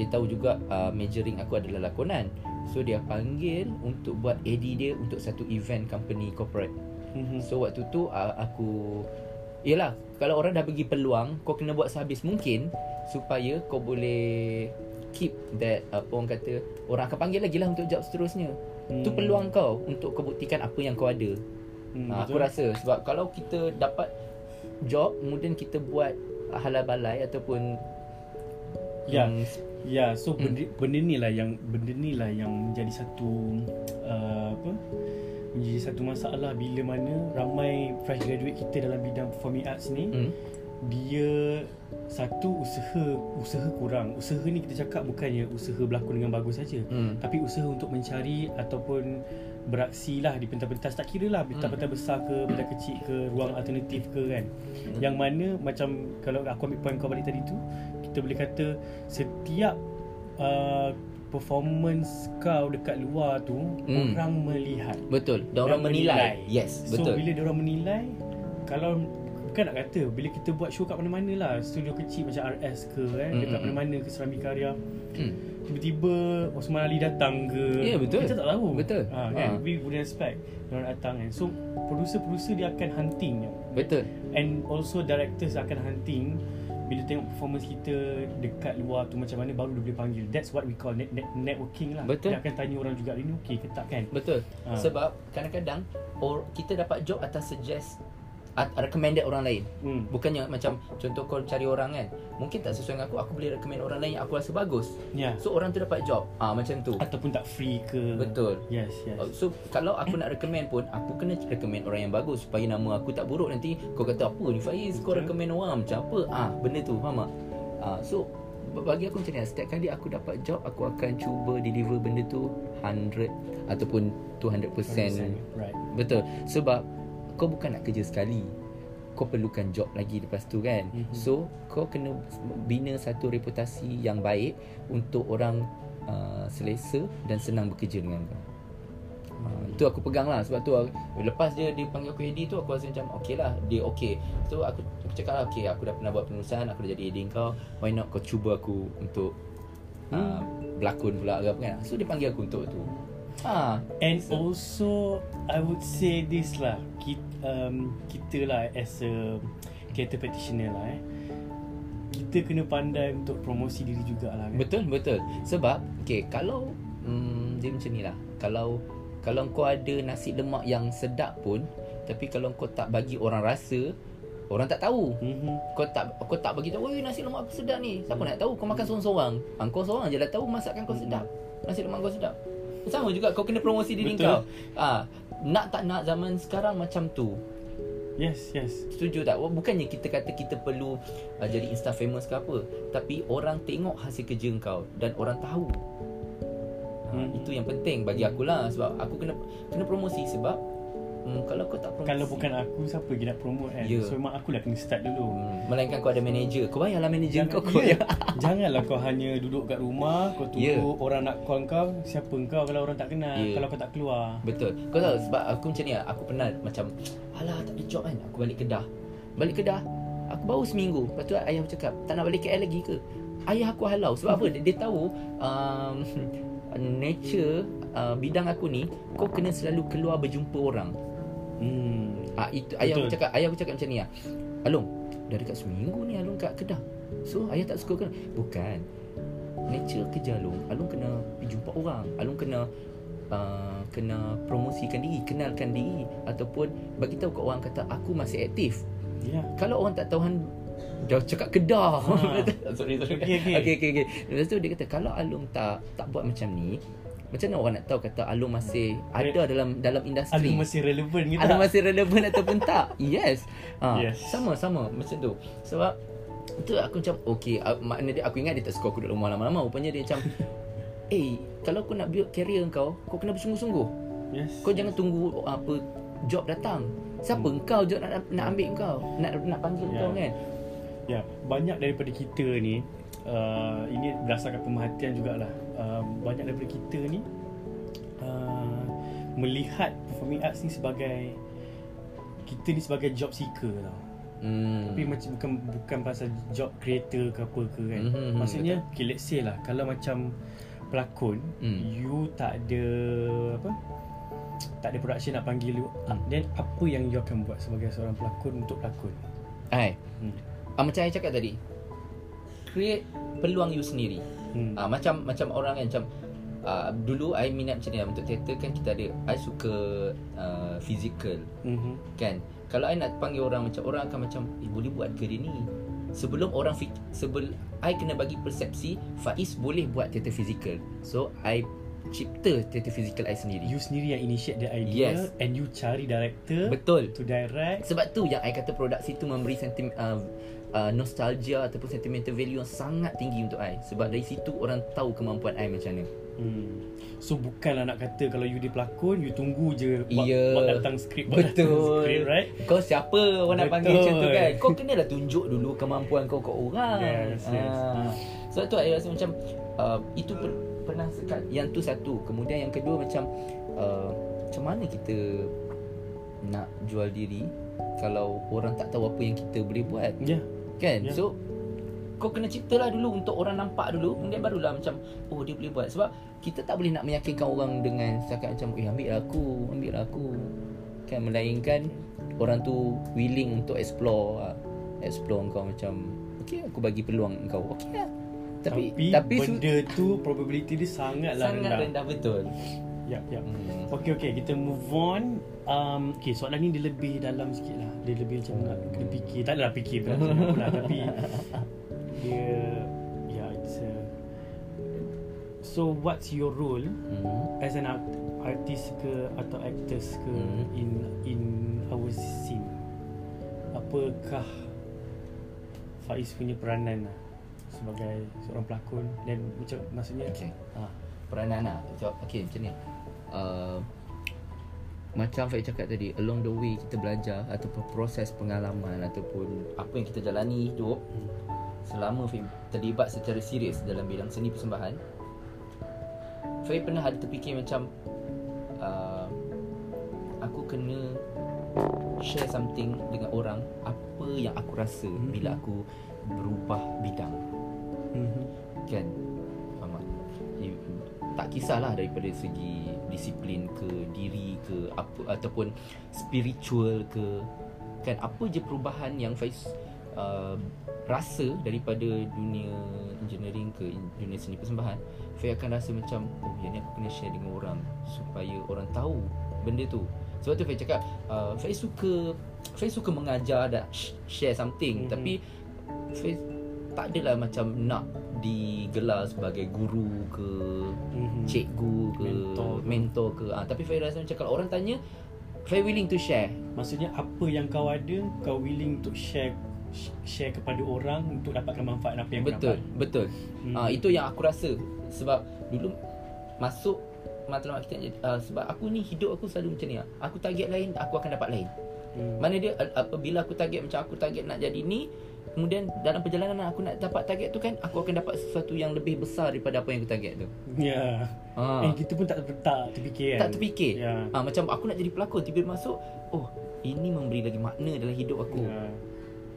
dia tahu juga uh, majoring aku adalah lakonan. So dia panggil untuk buat AD dia untuk satu event company corporate. Mhm. So waktu tu uh, aku Yelah Kalau orang dah bagi peluang Kau kena buat sehabis mungkin Supaya kau boleh Keep that Apa orang kata Orang akan panggil lagi lah Untuk job seterusnya Hmm. Tu peluang kau Untuk kau buktikan Apa yang kau ada Hmm, ha, Aku rasa Sebab kalau kita dapat Job Kemudian kita buat Halal balai Ataupun Ya. Hmm, Ya, so benda, benda ni lah yang benda ni lah yang menjadi satu uh, apa? Menjadi satu masalah bila mana ramai fresh graduate kita dalam bidang performing arts ni hmm. dia satu usaha usaha kurang. Usaha ni kita cakap bukannya usaha berlakon dengan bagus saja. Hmm. Tapi usaha untuk mencari ataupun beraksi lah di pentas-pentas tak kira lah pentas-pentas besar ke pentas kecil ke ruang alternatif ke kan yang mana macam kalau aku ambil point kau balik tadi tu kita boleh kata setiap uh, performance kau dekat luar tu Hmm. orang melihat Betul. Dan orang Dan menilai. Yes, So betul. bila dia orang menilai Kalau Bukan nak kata Bila kita buat show kat mana-mana lah Studio kecil macam RS ke kan Mm, Dekat mm, mana-mana ke Serambi Karya Hmm. Tiba-tiba Osman Ali datang ke Ya, betul. Kita tak tahu Betul. ha, kan? Ha. We wouldn't expect Dia orang datang kan So producer-producer dia akan hunting. Betul. And also directors akan hunting bila tengok performance kita dekat luar tu macam mana baru dia boleh panggil. That's what we call net, net, networking lah. Betul. Dia akan tanya orang juga ini okey ke tak kan? Betul. Ha. Sebab kadang-kadang or kita dapat job atas suggest recommended orang lain. Hmm. Bukannya macam contoh kau cari orang kan. Mungkin tak sesuai dengan aku, aku boleh recommend orang lain yang aku rasa bagus. Ya. So orang tu dapat job. Ah macam tu. Ataupun tak free ke. Betul. Yes, yes. Oh, So kalau aku nak recommend pun Aku kena recommend orang yang bagus Supaya nama aku tak buruk Nanti kau kata apa ni Faiz Kau recommend orang macam apa Ah Benda tu faham tak ah, So bagi aku macam ni Setiap kali aku dapat job Aku akan cuba deliver benda tu 100 Ataupun 200% Right. Betul Sebab Kau bukan nak kerja sekali. Kau perlukan job lagi lepas tu kan. Mhm. So Kau kena bina satu reputasi yang baik Untuk orang uh, selesa Dan senang bekerja dengan kau. Uh, Itu aku pegang lah. Sebab tu aku- Lepas dia dipanggil aku AD tu Aku rasa macam Okay lah Dia okay. So aku, aku cakap lah Okay aku dah pernah buat penulisan Aku dah jadi AD kau. Why not kau cuba aku Untuk uh, Berlakon pula ke apa kan? So dia panggil aku untuk tu. Ah, And also I would say this lah. Kita, um, kita lah as a theatre practitioner lah eh kita kena pandai untuk promosi diri jugalah kan Betul betul. Sebab okay kalau hmm, dia macam ni lah. Kalau kalau kau ada nasi lemak yang sedap pun tapi kalau kau tak bagi orang rasa orang tak tahu. mm-hmm. Kau tak kau tak bagi tahu, "Oi, nasi lemak aku sedap ni." Siapa nak tahu kau makan seorang-seorang? Ha, kau seorang je dah tahu masakan kau sedap. Nasi lemak kau sedap. Sama juga kau kena promosi diri Betul. kau. Ah, nak tak nak zaman sekarang macam tu. yes yes Setuju tak? Bukannya kita kata kita perlu uh, jadi insta famous ke apa Tapi orang tengok hasil kerja kau Dan orang tahu ha, Hmm. Itu yang penting bagi akulah Sebab aku kena kena promosi Sebab hmm, kalau kau tak promosi. kalau bukan aku siapa lagi nak promote kan? Ya. so memang aku lah kena start dulu. Hmm, Melainkan kau ada manager. Kau bayarlah manager Jangan, kau kau ya. Janganlah kau hanya duduk kat rumah Kau tunggu Ya. orang nak call kau Siapa kau kalau orang tak kenal Ya. Kalau kau tak keluar. Betul. Kau tahu sebab aku macam ni lah Aku pernah macam Alah tak ada job kan? Aku balik Kedah. Balik Kedah Aku baru seminggu. Lepas tu ayah aku cakap Tak nak balik KL lagi ke? Ayah aku halau. Sebab apa? Dia, dia tahu um, Nature uh, Bidang aku ni Kau kena selalu keluar berjumpa orang hmm. Ah itu ayah aku cakap ayah aku cakap macam ni ah. Along, dah dekat seminggu ni Along kat Kedah. So ayah tak suka kan? Bukan. Nature kerja Along, Along kena pergi jumpa orang. Along kena uh, kena promosikan diri, kenalkan diri ataupun bagi tahu kat orang kata aku masih aktif. Ya Kalau orang tak tahu Han dah cakap Kedah. Ha. sorry sorry. Okey, okey. okey okey okey. Lepas tu dia kata kalau Along tak tak buat macam ni, macam mana orang nak tahu kata Along masih ada dalam dalam industri? Aku masih relevan ke Ada tak? masih relevan ataupun tak Yes, ha, Yes. Sama sama Macam tu Sebab Itu aku macam Okay uh, Makna dia Aku ingat dia tak suka aku duduk rumah lama-lama Rupanya dia macam Eh Kalau kau nak build career kau Kau kena bersungguh-sungguh Yes Kau jangan tunggu Apa Job datang Siapa hmm. kau job nak, nak ambil kau Nak nak panggil Ya. kau kan Ya, banyak daripada kita ni uh, ini berdasarkan pemerhatian jugalah. Uh, banyak daripada kita ni uh, melihat performing arts ni sebagai kita ni sebagai job seeker tau. hmm. Tapi macam bukan bukan pasal job creator ke apa ke kan. Mhm, Maksudnya okay, let's say lah kalau macam pelakon Hmm. you tak ada apa tak ada production nak panggil you Hmm. then apa yang you akan buat sebagai seorang pelakon untuk pelakon Hai hmm. ah, Macam saya cakap tadi Create peluang you sendiri Hmm. Ah macam macam orang kan macam uh, dulu I minat macam ni lah untuk teater kan kita ada I suka uh, physical Mhm. kan. Kalau I nak panggil orang macam orang akan macam eh boleh buat ke dia ni? sebelum orang fik, sebelum I kena bagi persepsi Faiz boleh buat teater fizikal. So I cipta teater fizikal I sendiri. You sendiri yang initiate the idea Yes. and you cari director Betul. to direct. Sebab tu yang I kata produksi tu memberi sentim, uh, uh, nostalgia ataupun sentimental value yang sangat tinggi untuk I. Sebab dari situ orang tahu kemampuan I macam mana. Hmm. So bukanlah nak kata kalau you di pelakon, you tunggu je buat, buat datang skrip, buat datang Betul. skrip, right? Kau siapa orang nak panggil macam tu kan? Kau kenalah tunjuk dulu kemampuan kau kat orang. Yes, yes. Ah. Sebab tu I rasa macam uh, itu per, pernah sekat yang tu satu. Kemudian yang kedua macam uh, macam mana kita nak jual diri kalau orang tak tahu apa yang kita boleh buat. Ya. Kan? Ya. So kau kena ciptalah dulu untuk orang nampak dulu. Kemudian barulah macam oh dia boleh buat. Sebab kita tak boleh nak meyakinkan orang dengan setakat macam eh ambil aku ambil aku. Kan? Melainkan orang tu willing untuk explore ah, explore kau macam okey aku bagi peluang kau. Okey lah. Tapi tapi, tapi su- benda tu probability dia sangatlah sangat rendah. rendah betul Yap, yap. hmm. Okey okey kita move on. Um, okay soalan ni dia lebih dalam sikit lah. Dia lebih macam nak kena fikir. Tak adalah fikir pula, pula tapi dia ya yeah, it's a So what's your role Hmm. as an art, artist ke atau actors ke Hmm. in in our scene? Apakah Faiz punya peranan lah sebagai seorang pelakon dan macam maksudnya okey ah, peranan lah okay macam ni uh, macam Faiz cakap tadi along the way kita belajar ataupun proses pengalaman ataupun apa yang kita jalani hidup selama Faiz terlibat secara serius dalam bidang seni persembahan Faiz pernah ada terfikir macam uh, aku kena share something dengan orang apa yang aku rasa Mhm. bila aku berubah bidang mhm. Kan Faham tak You, Tak kisahlah daripada segi Disiplin ke Diri ke apa Ataupun Spiritual ke. Kan apa je perubahan yang Faiz uh, Rasa daripada dunia Engineering ke dunia seni persembahan? Faiz akan rasa macam Oh yang ni aku kena share dengan orang Supaya orang tahu Benda tu. Sebab tu Faiz cakap uh, Faiz suka Faiz suka mengajar dan sh- share something. Mhm. Tapi Faiz tak adalah macam nak digelar sebagai guru ke Mhm. cikgu ke Mentor. mentor ke ah tapi Faiz rasa macam kalau orang tanya Faiz willing to share Maksudnya apa yang kau ada Kau willing untuk share Share kepada orang Untuk dapatkan manfaat Apa yang betul kau dapat betul Hmm. ah itu yang aku rasa sebab dulu masuk matlamat kita uh, sebab aku ni hidup aku selalu macam ni ah. aku target lain aku akan dapat lain hmm. mana dia apabila aku target macam aku target nak jadi ni kemudian dalam perjalanan aku nak dapat target tu kan aku akan dapat sesuatu yang lebih besar daripada apa yang aku target tu Ya ah Eh kita pun tak, tak terfikir kan tak terfikir Ya Ah macam aku nak jadi pelakon tiba-tiba masuk, oh ini memberi lagi makna dalam hidup aku. Ya.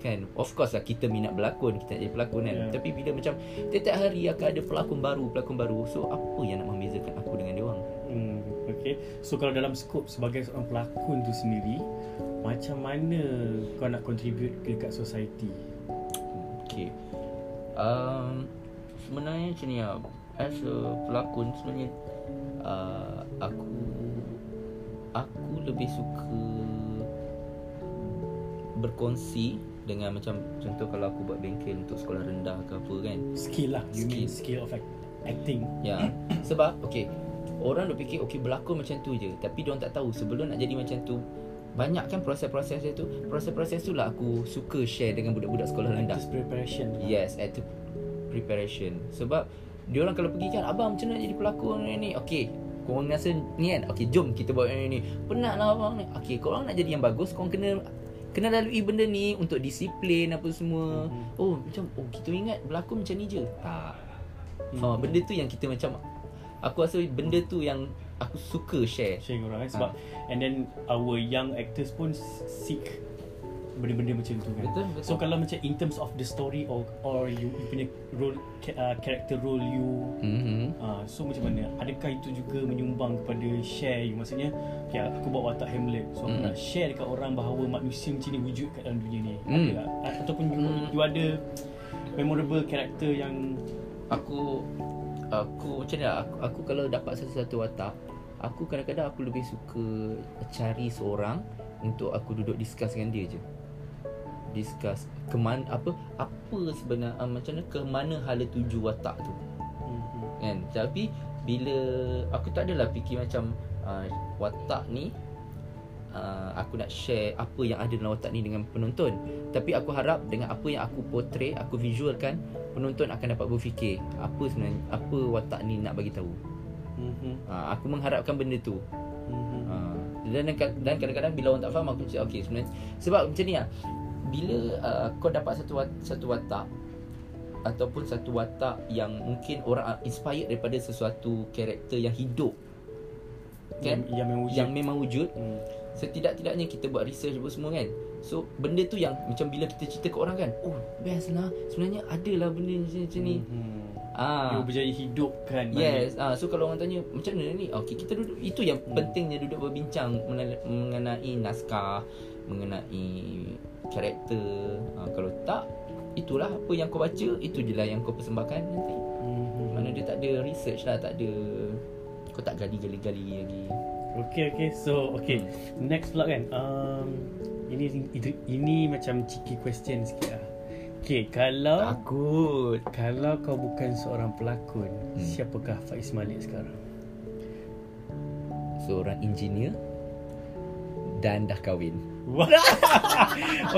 Kan? Of course lah kita minat berlakon, kita nak jadi pelakon kan. Ya. Tapi bila macam tiap-tiap hari akan ada pelakon baru, pelakon baru. So apa yang nak membezakan aku dengan dia orang? Hmm, okay. So kalau dalam skop sebagai seorang pelakon tu sendiri, macam mana kau nak contribute dekat society? Okay. Um, sebenarnya macam ni lah. As a pelakon sebenarnya uh, aku aku lebih suka berkongsi dengan macam contoh kalau aku buat bengkel untuk sekolah rendah ke apa kan Skill lah. You mean Skill. skill of act- acting. Ya Sebab Okay Orang dah fikir Okay berlakon macam tu je Tapi diorang tak tahu Sebelum nak jadi macam tu Banyak kan proses-proses dia tu Proses-proses tu lah Aku suka share Dengan budak-budak sekolah rendah Actors preparation. lah. Yes Active preparation Sebab Diorang kalau pergi kan Abang macam mana jadi pelakon ni ni Okay Korang rasa ni kan Okay jom kita buat ni ni Penat lah abang ni Okay korang nak jadi yang bagus Korang kena Kena lalui benda ni Untuk disiplin Apa semua Mhm. Oh macam Oh kita ingat Berlakon macam ni je Tak Hmm. Ha, benda tu yang kita macam aku rasa benda tu yang aku suka share. Share dengan orang kan sebab and then our young actors pun seek benda-benda macam tu kan. Betul, betul. So kalau macam in terms of the story or or you, you punya role uh, character role you Mhm. uh, so macam mana? Adakah itu juga menyumbang kepada share you? Maksudnya okay, aku buat watak Hamlet. So aku Mm. nak share dekat orang bahawa manusia macam ni wujud kat dalam dunia ni. Mm. Ada tak? Ataupun you, Mm. you ada memorable character yang Aku aku macam ni lah, aku, aku kalau dapat satu-satu watak, aku kadang-kadang aku lebih suka cari seorang untuk aku duduk discuss dengan dia je. discuss ke mana apa apa sebenarnya uh, macam mana ke mana hala tuju watak tu Mhm. kan tapi bila aku tak adalah fikir macam uh, watak ni uh, aku nak share apa yang ada dalam watak ni dengan penonton tapi aku harap dengan apa yang aku portray aku visualkan penonton akan dapat berfikir apa sebenarnya apa watak ni nak bagi tahu Mhm. uh, aku mengharapkan benda tu Mhm. uh, dan dan kadang-kadang bila orang tak faham aku cakap okey sebenarnya sebab macam ni lah bila uh, kau dapat satu satu watak ataupun satu watak yang mungkin orang inspired daripada sesuatu karakter yang hidup kan Yang, yang memang wujud. yang memang wujud Hmm. setidak-tidaknya kita buat research apa semua kan so benda tu yang macam bila kita cerita ke orang kan oh best lah sebenarnya ada lah benda macam, macam ni Mhm. Ah Dia berjaya hidupkan. Yes, ah so kalau orang tanya macam mana ni? Okey, kita duduk itu yang Hmm. pentingnya duduk berbincang mengenai, naskah, mengenai karakter. Ah, kalau tak itulah apa yang kau baca, itu je lah yang kau persembahkan nanti. Mhm. Mana dia tak ada research lah, tak ada kau tak gali-gali lagi. Okay okay So okay Next pula kan um, Ini ini, ini macam cheeky question sikit lah Okay kalau Takut. Kalau kau bukan seorang pelakon Hmm. Siapakah Faiz Malik sekarang? Seorang engineer dan dah kahwin.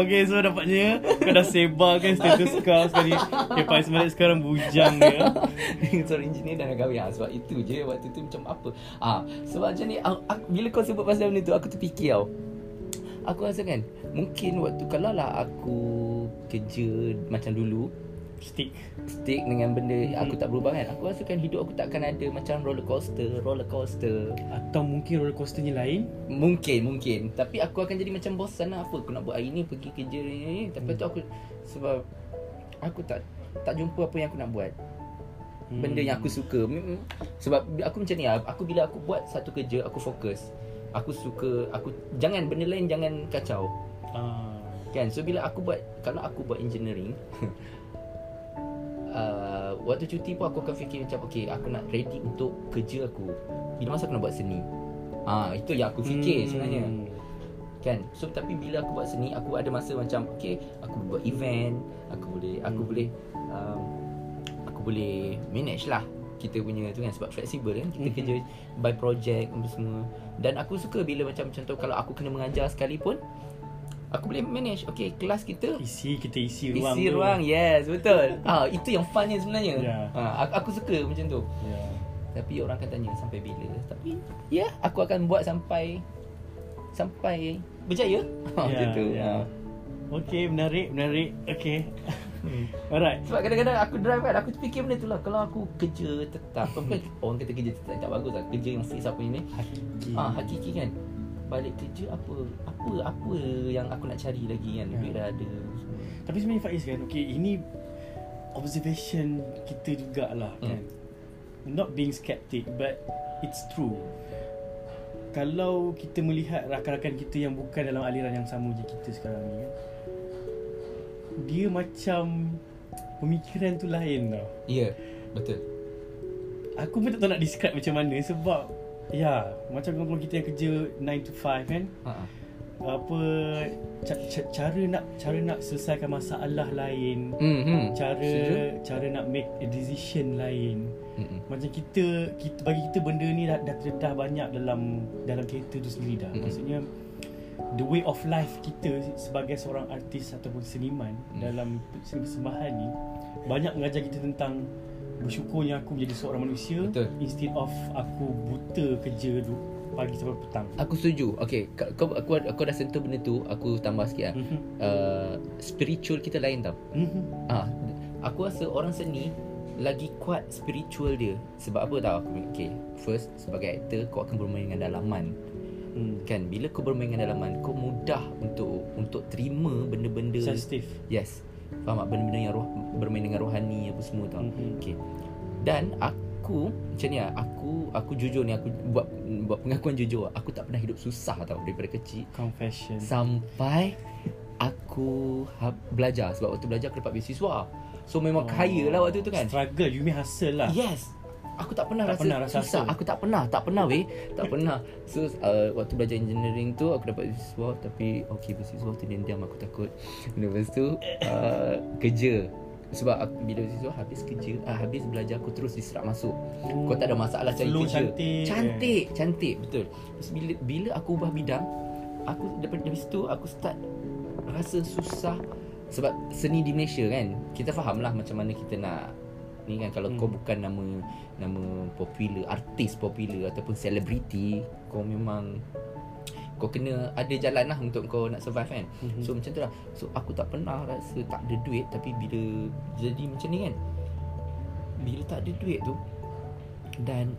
Okay so dapatnya Kau dah sebarkan status kau sekali Okay Faiz Malik sekarang bujang dia Seorang engineer dan dah kahwin ah, Sebab itu je Waktu tu macam apa ah, Sebab macam ni aku, aku, Bila kau sebut pasal benda tu Aku terfikir tau Aku rasa kan Mungkin waktu Kalau lah aku Kerja Macam dulu. Stick. Stick dengan benda Mhm. Aku tak berubah kan? Aku rasa kan hidup aku takkan ada Macam roller coaster Roller coaster. Atau mungkin roller coasternya lain? Mungkin Mungkin. Tapi aku akan jadi macam bosan lah. Apa aku nak buat hari ni? Pergi kerja ni, ni, ni. Tapi tu aku Sebab Aku tak Tak jumpa apa yang aku nak buat. Hmm. benda yang aku suka. Sebab aku macam ni lah. Aku bila aku buat satu kerja aku fokus. Aku suka aku jangan benda lain jangan kacau. Ah. Kan? So bila aku buat kalau aku buat engineering uh, waktu cuti pun aku akan fikir macam okay aku nak ready untuk kerja aku. Bila masa aku nak buat seni. Ah itu yang aku fikir Hmm. sebenarnya. Kan? So tapi bila aku buat seni aku ada masa macam okay aku buat event aku boleh aku Hmm. boleh um, aku boleh manage lah kita punya tu kan? Sebab fleksibel kan kita Mhm. kerja by project apa semua. Dan aku suka bila macam contoh kalau aku kena mengajar sekalipun aku boleh manage. Okay kelas kita Isi kita isi ruang isi tu. ruang yes betul. Ah itu yang funnya sebenarnya. Ya. ah, aku, aku suka macam tu. Ya. tapi orang akan tanya sampai bila. Tapi ya aku akan buat sampai Sampai berjaya. Ha, Macam tu ya. ha. Okay menarik menarik. Okay. Alright. Sebab kadang-kadang aku drive kan Aku fikir benda tu lah. Kalau aku kerja tetap Bukan orang kata kerja tetap Tak bagus lah. Kerja yang fix apa ni. Hakiki. Ah, Hakiki kan Balik kerja apa Apa apa yang aku nak cari lagi kan Ya. Duit dah ada semua. Tapi sebenarnya Faiz kan Okay ini Observation kita jugalah Hmm. kan Not being skeptic But It's true Kalau kita melihat rakan-rakan kita yang bukan dalam aliran yang sama je kita sekarang ni kan Dia macam Pemikiran tu lain tau Ya Betul Aku pun tak tahu nak describe macam mana Sebab Ya Macam kalau kita yang kerja 9 to 5 kan ha. ha. apa ca- ca- cara nak cara nak selesaikan masalah lain Hmm, hmm. cara Setuju? cara nak make a decision lain Hmm, hmm. macam kita kita bagi kita benda ni dah, dah terdedah banyak dalam dalam kereta tu sendiri dah Mm-mm. maksudnya the way of life kita sebagai seorang artis ataupun seniman Mm. dalam seni persembahan ni banyak mengajar kita tentang bersyukurnya aku menjadi seorang manusia Betul. instead of aku buta kerja du, pagi sampai petang Aku setuju Okay kau, aku, aku dah sentuh benda tu Aku tambah sikit lah Mhm. uh, Spiritual kita lain tau Mhm. Ah, aku rasa orang seni lagi kuat spiritual dia. Sebab apa tahu aku okay, first sebagai aktor kau akan bermain dengan dalaman. Hmm. Kan bila kau bermain dengan dalaman kau mudah untuk untuk terima benda-benda sensitif yes. Faham tak benda-benda yang roh bermain dengan rohani apa semua tau. Mhm. Okay. Dan aku macam ni lah, aku aku jujur ni aku buat buat pengakuan jujur aku tak pernah hidup susah tau daripada kecil confession sampai aku ha- belajar sebab waktu belajar aku dapat beasiswa. So memang oh. kaya lah waktu tu kan. Struggle You mean hustle lah Yes. Aku tak pernah Tak rasa pernah rasa susah. Aku tak pernah, tak pernah weh. Tak pernah. So uh, waktu belajar engineering tu aku dapat beasiswa tapi okey beasiswa tu diam aku takut. Lepas tu uh, kerja sebab aku, bila beasiswa habis kerja uh, habis belajar aku terus diserap masuk. Oh. Kau tak ada masalah cari kerja. cantik. Cantik, cantik betul. Terus bila bila aku ubah bidang, aku daripada dari situ aku start rasa susah sebab seni di Malaysia kan. Kita faham lah macam mana kita nak ni kan kalau Hmm. hmm. kau bukan nama nama popular, artis popular ataupun selebriti, kau memang kau kena ada jalan lah untuk kau nak survive kan. Mhm. So macam tu lah So aku tak pernah rasa tak ada duit Tapi bila jadi macam ni kan Bila tak ada duit tu Dan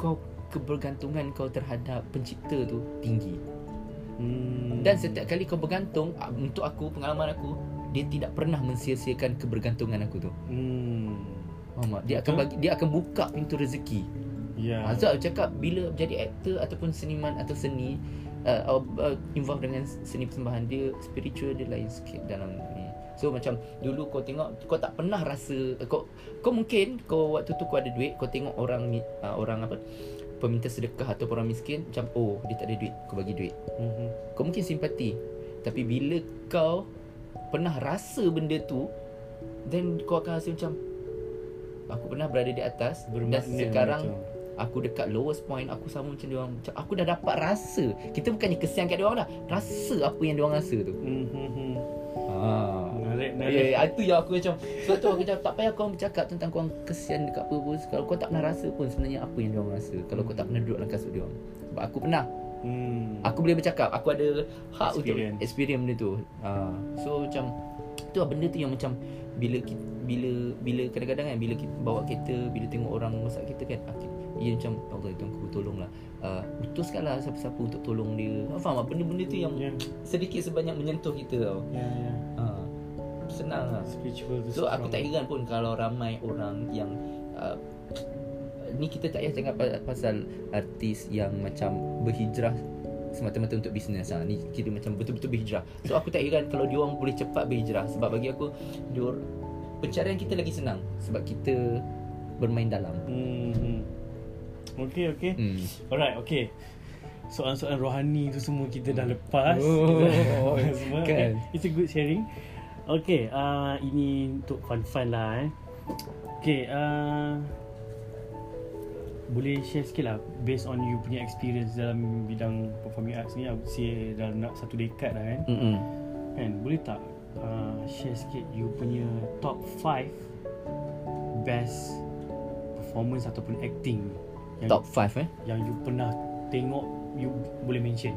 kau kebergantungan kau terhadap pencipta tu tinggi Hmm. Dan setiap kali kau bergantung ah, Untuk aku, pengalaman aku Dia tidak pernah mensia-siakan kebergantungan aku tu Hmm. Faham tak? Dia akan bagi, dia akan buka pintu rezeki Ya. Ha. So aku cakap bila jadi aktor ataupun seniman atau seni uh, uh, involved dengan seni persembahan dia spiritual dia lain sikit dalam ni. So macam dulu kau tengok kau tak pernah rasa kau kau mungkin kau waktu tu kau ada duit kau tengok orang uh, orang apa peminta sedekah atau orang miskin macam oh dia tak ada duit kau bagi duit. Mhm. Kau mungkin simpati tapi bila kau pernah rasa benda tu then kau akan rasa macam aku pernah berada di atas dan Bermakna sekarang betul. aku dekat lowest point aku sama macam dia orang. Macam aku dah dapat rasa. Kita bukannya kesian kat dia orang dah. Rasa apa yang dia orang rasa tu. Mhm. ha Menarik, Ya, menarik. ya, itu yang aku macam Sebab tu aku cakap Tak payah kau bercakap Tentang kau kesian dekat apa pun Kalau kau tak pernah rasa pun Sebenarnya apa yang dia orang rasa? Kalau kau tak pernah duduk dalam kasut dia orang. Sebab aku pernah Hmm. Aku boleh bercakap Aku ada hak Experience. untuk Experience benda tu ha. So macam Tu lah benda tu yang macam Bila bila bila kadang-kadang kan Bila kita bawa kereta Bila tengok orang masak kita kan ah, kita- Ia macam Allah itu aku tolonglah uh, Utuskanlah siapa-siapa untuk tolong dia Kau Faham tak? Benda-benda tu yang Ya. Sedikit sebanyak menyentuh kita tau Ya, ya. ha. Senang lah Spiritual So aku tak heran pun Kalau ramai orang yang uh, Ni kita tak payah cakap pa- pasal Artis yang macam Berhijrah Semata-mata untuk bisnes ha. Ni kira macam betul-betul berhijrah So aku tak heran Kalau diorang boleh cepat berhijrah Sebab bagi aku dior, Pencarian kita lagi senang Sebab kita Bermain dalam Hmm. Okay, okay. hmm. Alright, okay. Soalan-soalan rohani tu semua kita dah lepas. Oh, Kita dah semua. kan. Okay. It's a good sharing. Okay, uh, ini untuk fun-fun lah eh. Okay, uh, boleh share sikit lah based on you punya experience dalam bidang performing arts ni I would say dalam nak satu dekad lah kan. Mm-mm. kan boleh tak uh, share sikit you punya top 5 best performance ataupun acting yang Top 5 eh? yang you pernah tengok you boleh mention?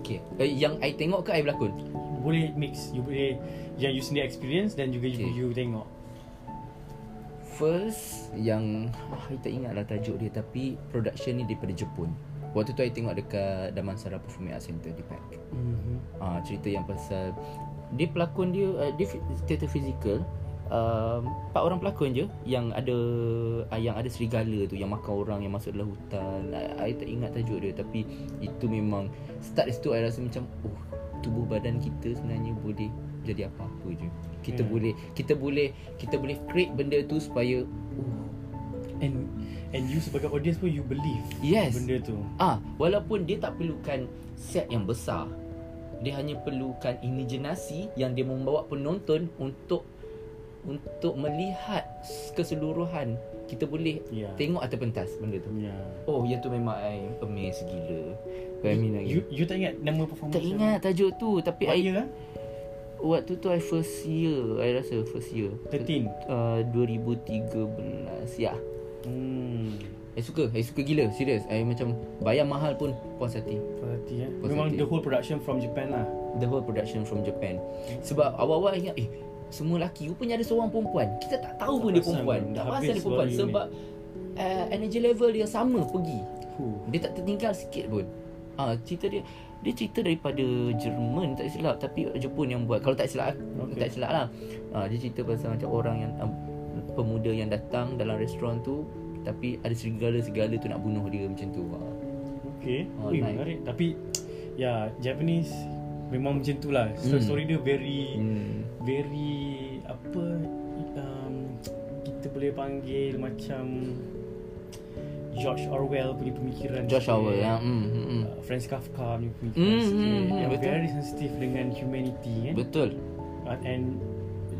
Okay. Eh, Yang I tengok ke I berlakon? Boleh mix you boleh yang you sendiri experience dan juga you, Okay. you tengok First Yang I tak ingat lah tajuk dia Tapi production ni daripada Jepun. Waktu tu I tengok dekat Damansara Performing Arts Center di PAC mm-hmm. uh, Cerita yang pasal Dia pelakon dia uh, Dia teater fizikal uh, Empat orang pelakon je Yang ada uh, Yang ada serigala tu Yang makan orang Yang masuk dalam hutan. I, I tak ingat tajuk dia Tapi Itu memang Start situ I rasa macam Oh Tubuh badan kita sebenarnya Boleh jadi apa-apa je Kita Hmm. boleh Kita boleh Kita boleh create benda tu Supaya oh, and and you sebagai audience pun you believe Yes. benda tu Ah, walaupun dia tak perlukan set yang besar. Dia hanya perlukan imaginasi yang dia membawa penonton untuk untuk melihat keseluruhan. Kita boleh Ya. tengok atas pentas benda tu. ya Oh, yang tu memang I amazed gila. Kau I mean lagi. you, you tak ingat nama performance tak ingat tajuk tu tapi what I year waktu tu I first year, I rasa first year. 13 Uh, 2013 ya. hmm I suka, I suka gila, serius. I macam bayar mahal pun puas hati. Perhati eh Puas Memang hati. the whole production from Japan lah the whole production from Japan. Sebab awal-awal ingat eh semua lelaki rupanya ada seorang perempuan. Kita tak tahu pun Tak dia pasal perempuan. pun. Tak pasal dia perempuan sebab uh, energy level dia sama pergi. Huh. Dia tak tertinggal sikit pun. Ah cerita dia dia cerita daripada Jerman tak silap tapi Jepun yang buat. Kalau tak silap okay. tak silap lah. Ah dia cerita pasal macam orang yang um, pemuda yang datang dalam restoran tu tapi ada serigala-serigala tu nak bunuh dia macam tu. Ah. Okay Oh, Ui, menarik Tapi Ya Japanese Memang macam tu lah Story, Hmm. story dia very Hmm. Very Apa um, Kita boleh panggil Macam George Orwell punya pemikiran George sikit. Orwell ya. Hmm, hmm, hmm. Uh, Franz Kafka punya pemikiran sikit hmm, hmm, yang betul. very sensitif dengan humanity kan Betul. Uh, and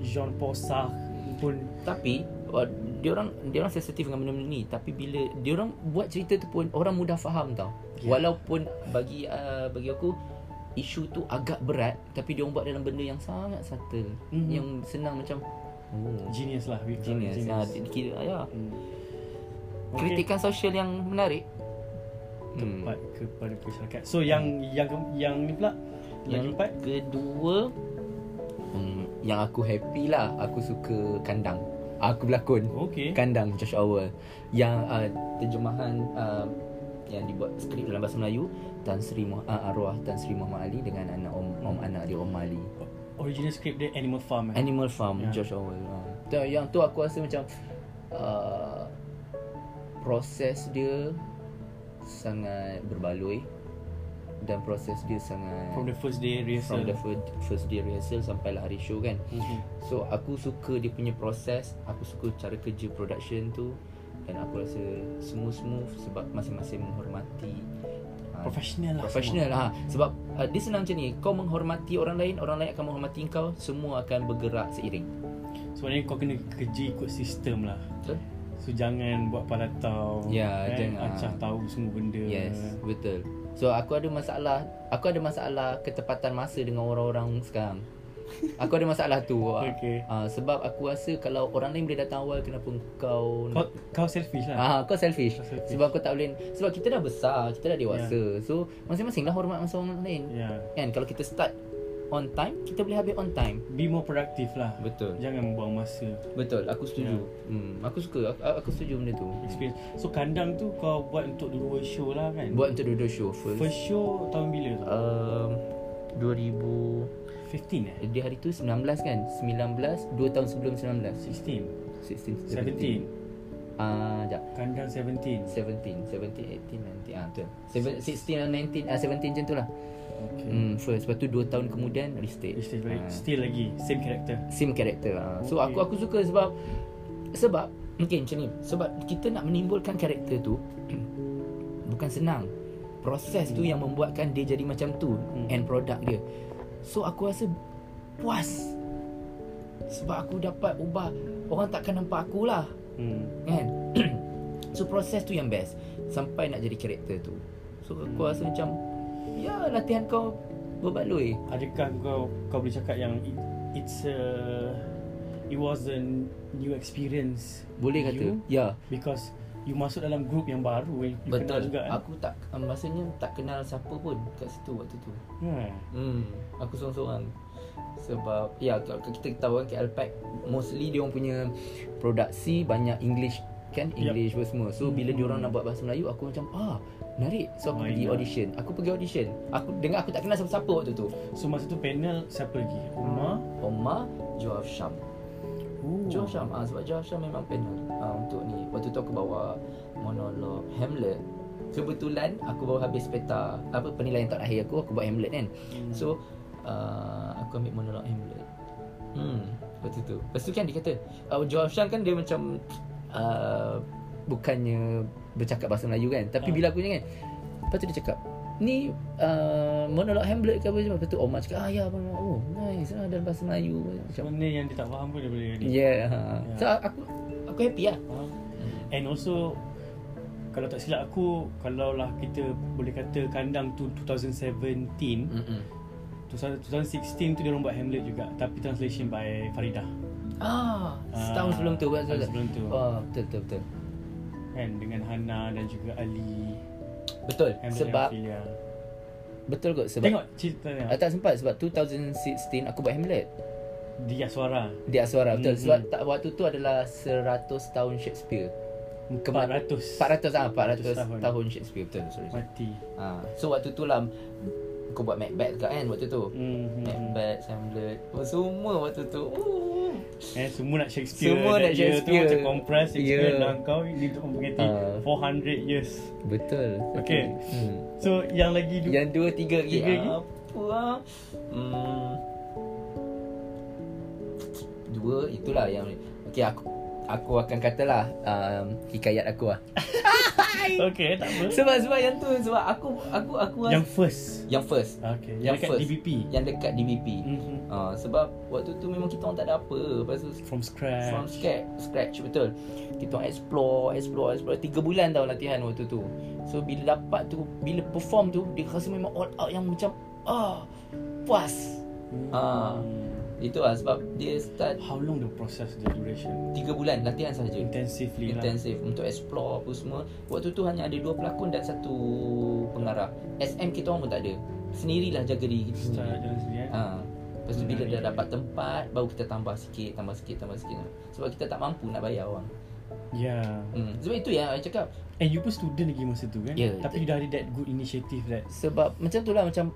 Jean Paul Sartre pun Tapi uh, dia orang dia orang sensitif dengan benda-benda ni tapi bila dia orang buat cerita tu pun orang mudah faham tau. Ya. Walaupun bagi uh, bagi aku isu tu agak berat tapi dia orang buat dalam benda yang sangat subtle Mhm. yang senang macam oh genius lah call it genius. Ha, kira ya. Hmm. Okay. Kritikan sosial yang menarik. Hmm. tepat kepada masyarakat. So yang yang yang ni pula yang, Yang keempat kedua hmm, yang aku happy lah aku suka kandang. Aku berlakon. Okay. Kandang Josh Orwell yang uh, terjemahan uh, yang dibuat skrip dalam bahasa Melayu Tan Sri Mu- uh, arwah Tan Sri Muhammad Ali dengan anak om, om anak dia Om Ali. Original script dia Animal Farm. eh? Animal Farm Ya. Josh Orwell. Uh. Tu, yang tu aku rasa macam uh, proses dia sangat berbaloi dan proses dia sangat From the first day rehearsal. from the first, first day rehearsal sampailah hari show kan. Mhm. So aku suka dia punya proses, aku suka cara kerja production tu dan aku rasa smooth-smooth sebab masing-masing menghormati ah, Professional lah. professional lah sebab uh, dia senang macam ni kau menghormati orang lain orang lain akan menghormati kau semua akan bergerak seiring. Sebenarnya kau kena kerja ikut sistem lah. betul So jangan buat palatau. Ya, kan? jangan. Acah tahu semua benda. yes betul so aku ada masalah aku ada masalah ketepatan masa dengan orang-orang sekarang aku ada masalah tu Okay. uh, sebab aku rasa kalau orang lain boleh datang awal kenapa kau Kau, kau selfish lah. Ah, kau selfish. Kau selfish. Sebab kau tak boleh sebab kita dah besar, kita dah dewasa. So masing-masing lah hormat masa orang lain. Ya. Kan kalau kita start on time, kita boleh habis on time. Be more productive lah. Betul. Jangan buang masa. Betul, aku setuju. Ya. Hmm, aku suka aku, aku setuju benda tu. Experience. So kandang tu kau buat untuk dua show lah kan? Buat untuk dua-dua show first. First show tahun bila tu? um, 2000 15 eh? dia hari tu 19 kan? 19 2 tahun sebelum 19. 16 16 17 Ah, uh, jap. Kandang 17 17, 17, 18, 19. Ah, betul. Seven- 16 and 19, ah 17 macam tu lah. Okay Hmm, first. Lepas tu 2 tahun kemudian restate. Still, balik, Ah. still lagi Same character same character. So Okay. aku aku suka sebab sebab mungkin macam ni. Sebab kita nak menimbulkan karakter tu bukan senang. Proses tu yang membuatkan dia jadi macam tu Hmm. end product dia. So aku rasa puas. Sebab aku dapat ubah orang takkan nampak aku lah hmm. kan. so proses tu yang best sampai nak jadi karakter tu. So aku Hmm. rasa macam ya latihan kau berbaloi. Adakah kau Kau boleh cakap yang it, It's a It was a New experience Boleh kata. you, Ya. Because You masuk dalam group yang baru You kenal Betul. juga kan? Aku tak um, maksudnya tak kenal siapa pun kat situ waktu tu. hmm. Hmm, aku seorang-seorang. Sebab ya kalau kita tahu kan KL Pack mostly dia orang punya produksi banyak English kan. English yep. semua. So bila Hmm. dia orang nak buat bahasa Melayu aku macam ah menarik. So aku Why pergi not? audition. Aku pergi audition. Aku dengar aku tak kenal siapa-siapa waktu tu. So masa tu panel Siapa lagi? Umar Omar Joaf Syam. Ooh. Joaf Syam ah sebab Joaf Syam memang panel ah, untuk ni. Waktu tu aku bawa monolog Hamlet. Kebetulan aku baru habis peta apa penilaian tak akhir aku aku buat Hamlet kan. Hmm. So uh, aku ambil monolog Hamlet. Hmm, waktu tu. Lepas tu kan dia kata, uh, Joel Shan kan dia macam uh, bukannya bercakap bahasa Melayu kan. Tapi Ah. bila aku ni kan, lepas tu dia cakap, ni uh, monolog Hamlet ke apa macam Lepas tu Omar cakap, ah ya, oh nice lah dalam bahasa Melayu. Macam, Benda yang dia tak faham pun dia boleh edit yeah. ha. Ya. So aku aku happy lah. Ha? And also Kalau tak silap aku Kalau lah kita boleh kata Kandang tu 2017 Mm-mm. 2016 tu dia orang buat Hamlet juga Tapi translation by Farida Ah, setahun Ah, sebelum tu setahun sebelum tu. Oh, betul betul betul. Kan dengan Hana dan juga Ali Betul. Hamlet sebab betul kot sebab Tengok ceritanya Ah, tak sempat sebab 2016 aku buat Hamlet. Dia suara Di Aswara betul Mhm. sebab tak waktu tu adalah 100 tahun Shakespeare. 400 400 ah 400 tahun. tahun. tahun Shakespeare betul sorry. Mati Ah so waktu tu lah aku buat Macbeth kat kan waktu tu. hmm, hmm, hmm. Macbeth, Hamlet, oh, semua waktu tu. Uh. Eh, semua nak Shakespeare Semua nak year Shakespeare. tu macam compress Shakespeare yeah. dan kau Ini untuk mengganti Ah. 400 years Betul. Okay. Hmm. So yang lagi du- Yang dua tiga lagi. Tiga lagi? Apa ah? Hmm. Dua itulah yang okey aku Aku akan katalah um, Hikayat aku lah Okay tak apa. Sebab sebab yang tu Sebab aku Aku aku Yang rasa- first. Yang first. Okay Yang Yang dekat first. DBP Yang dekat DBP Mhm. uh, Sebab Waktu tu memang kita orang tak ada apa. Lepas tu From scratch. From scratch Scratch betul. Kita orang explore Explore Explore. Tiga bulan tau latihan waktu tu. So bila dapat tu Bila perform tu Dia rasa memang all out Yang macam Ah Puas. Hmm. Ah. Itu lah sebab Dia start How long the process the duration? Tiga bulan latihan saja Intensively lah. Intensif Untuk explore apa semua. Waktu tu hanya ada dua pelakon Dan satu pengarah. SM kita orang pun tak ada. Sendirilah jaga diri kita Start sendiri jalan sendiri eh? Ha. Lepas tu bila dah dapat tempat Baru kita tambah sikit Tambah sikit Tambah sikit. Sebab kita tak mampu nak bayar orang. Yeah hmm. Sebab itu yang I cakap. And you pun student lagi masa tu kan? Ya, Tapi you dah ada that good initiative that Sebab macam tu lah Macam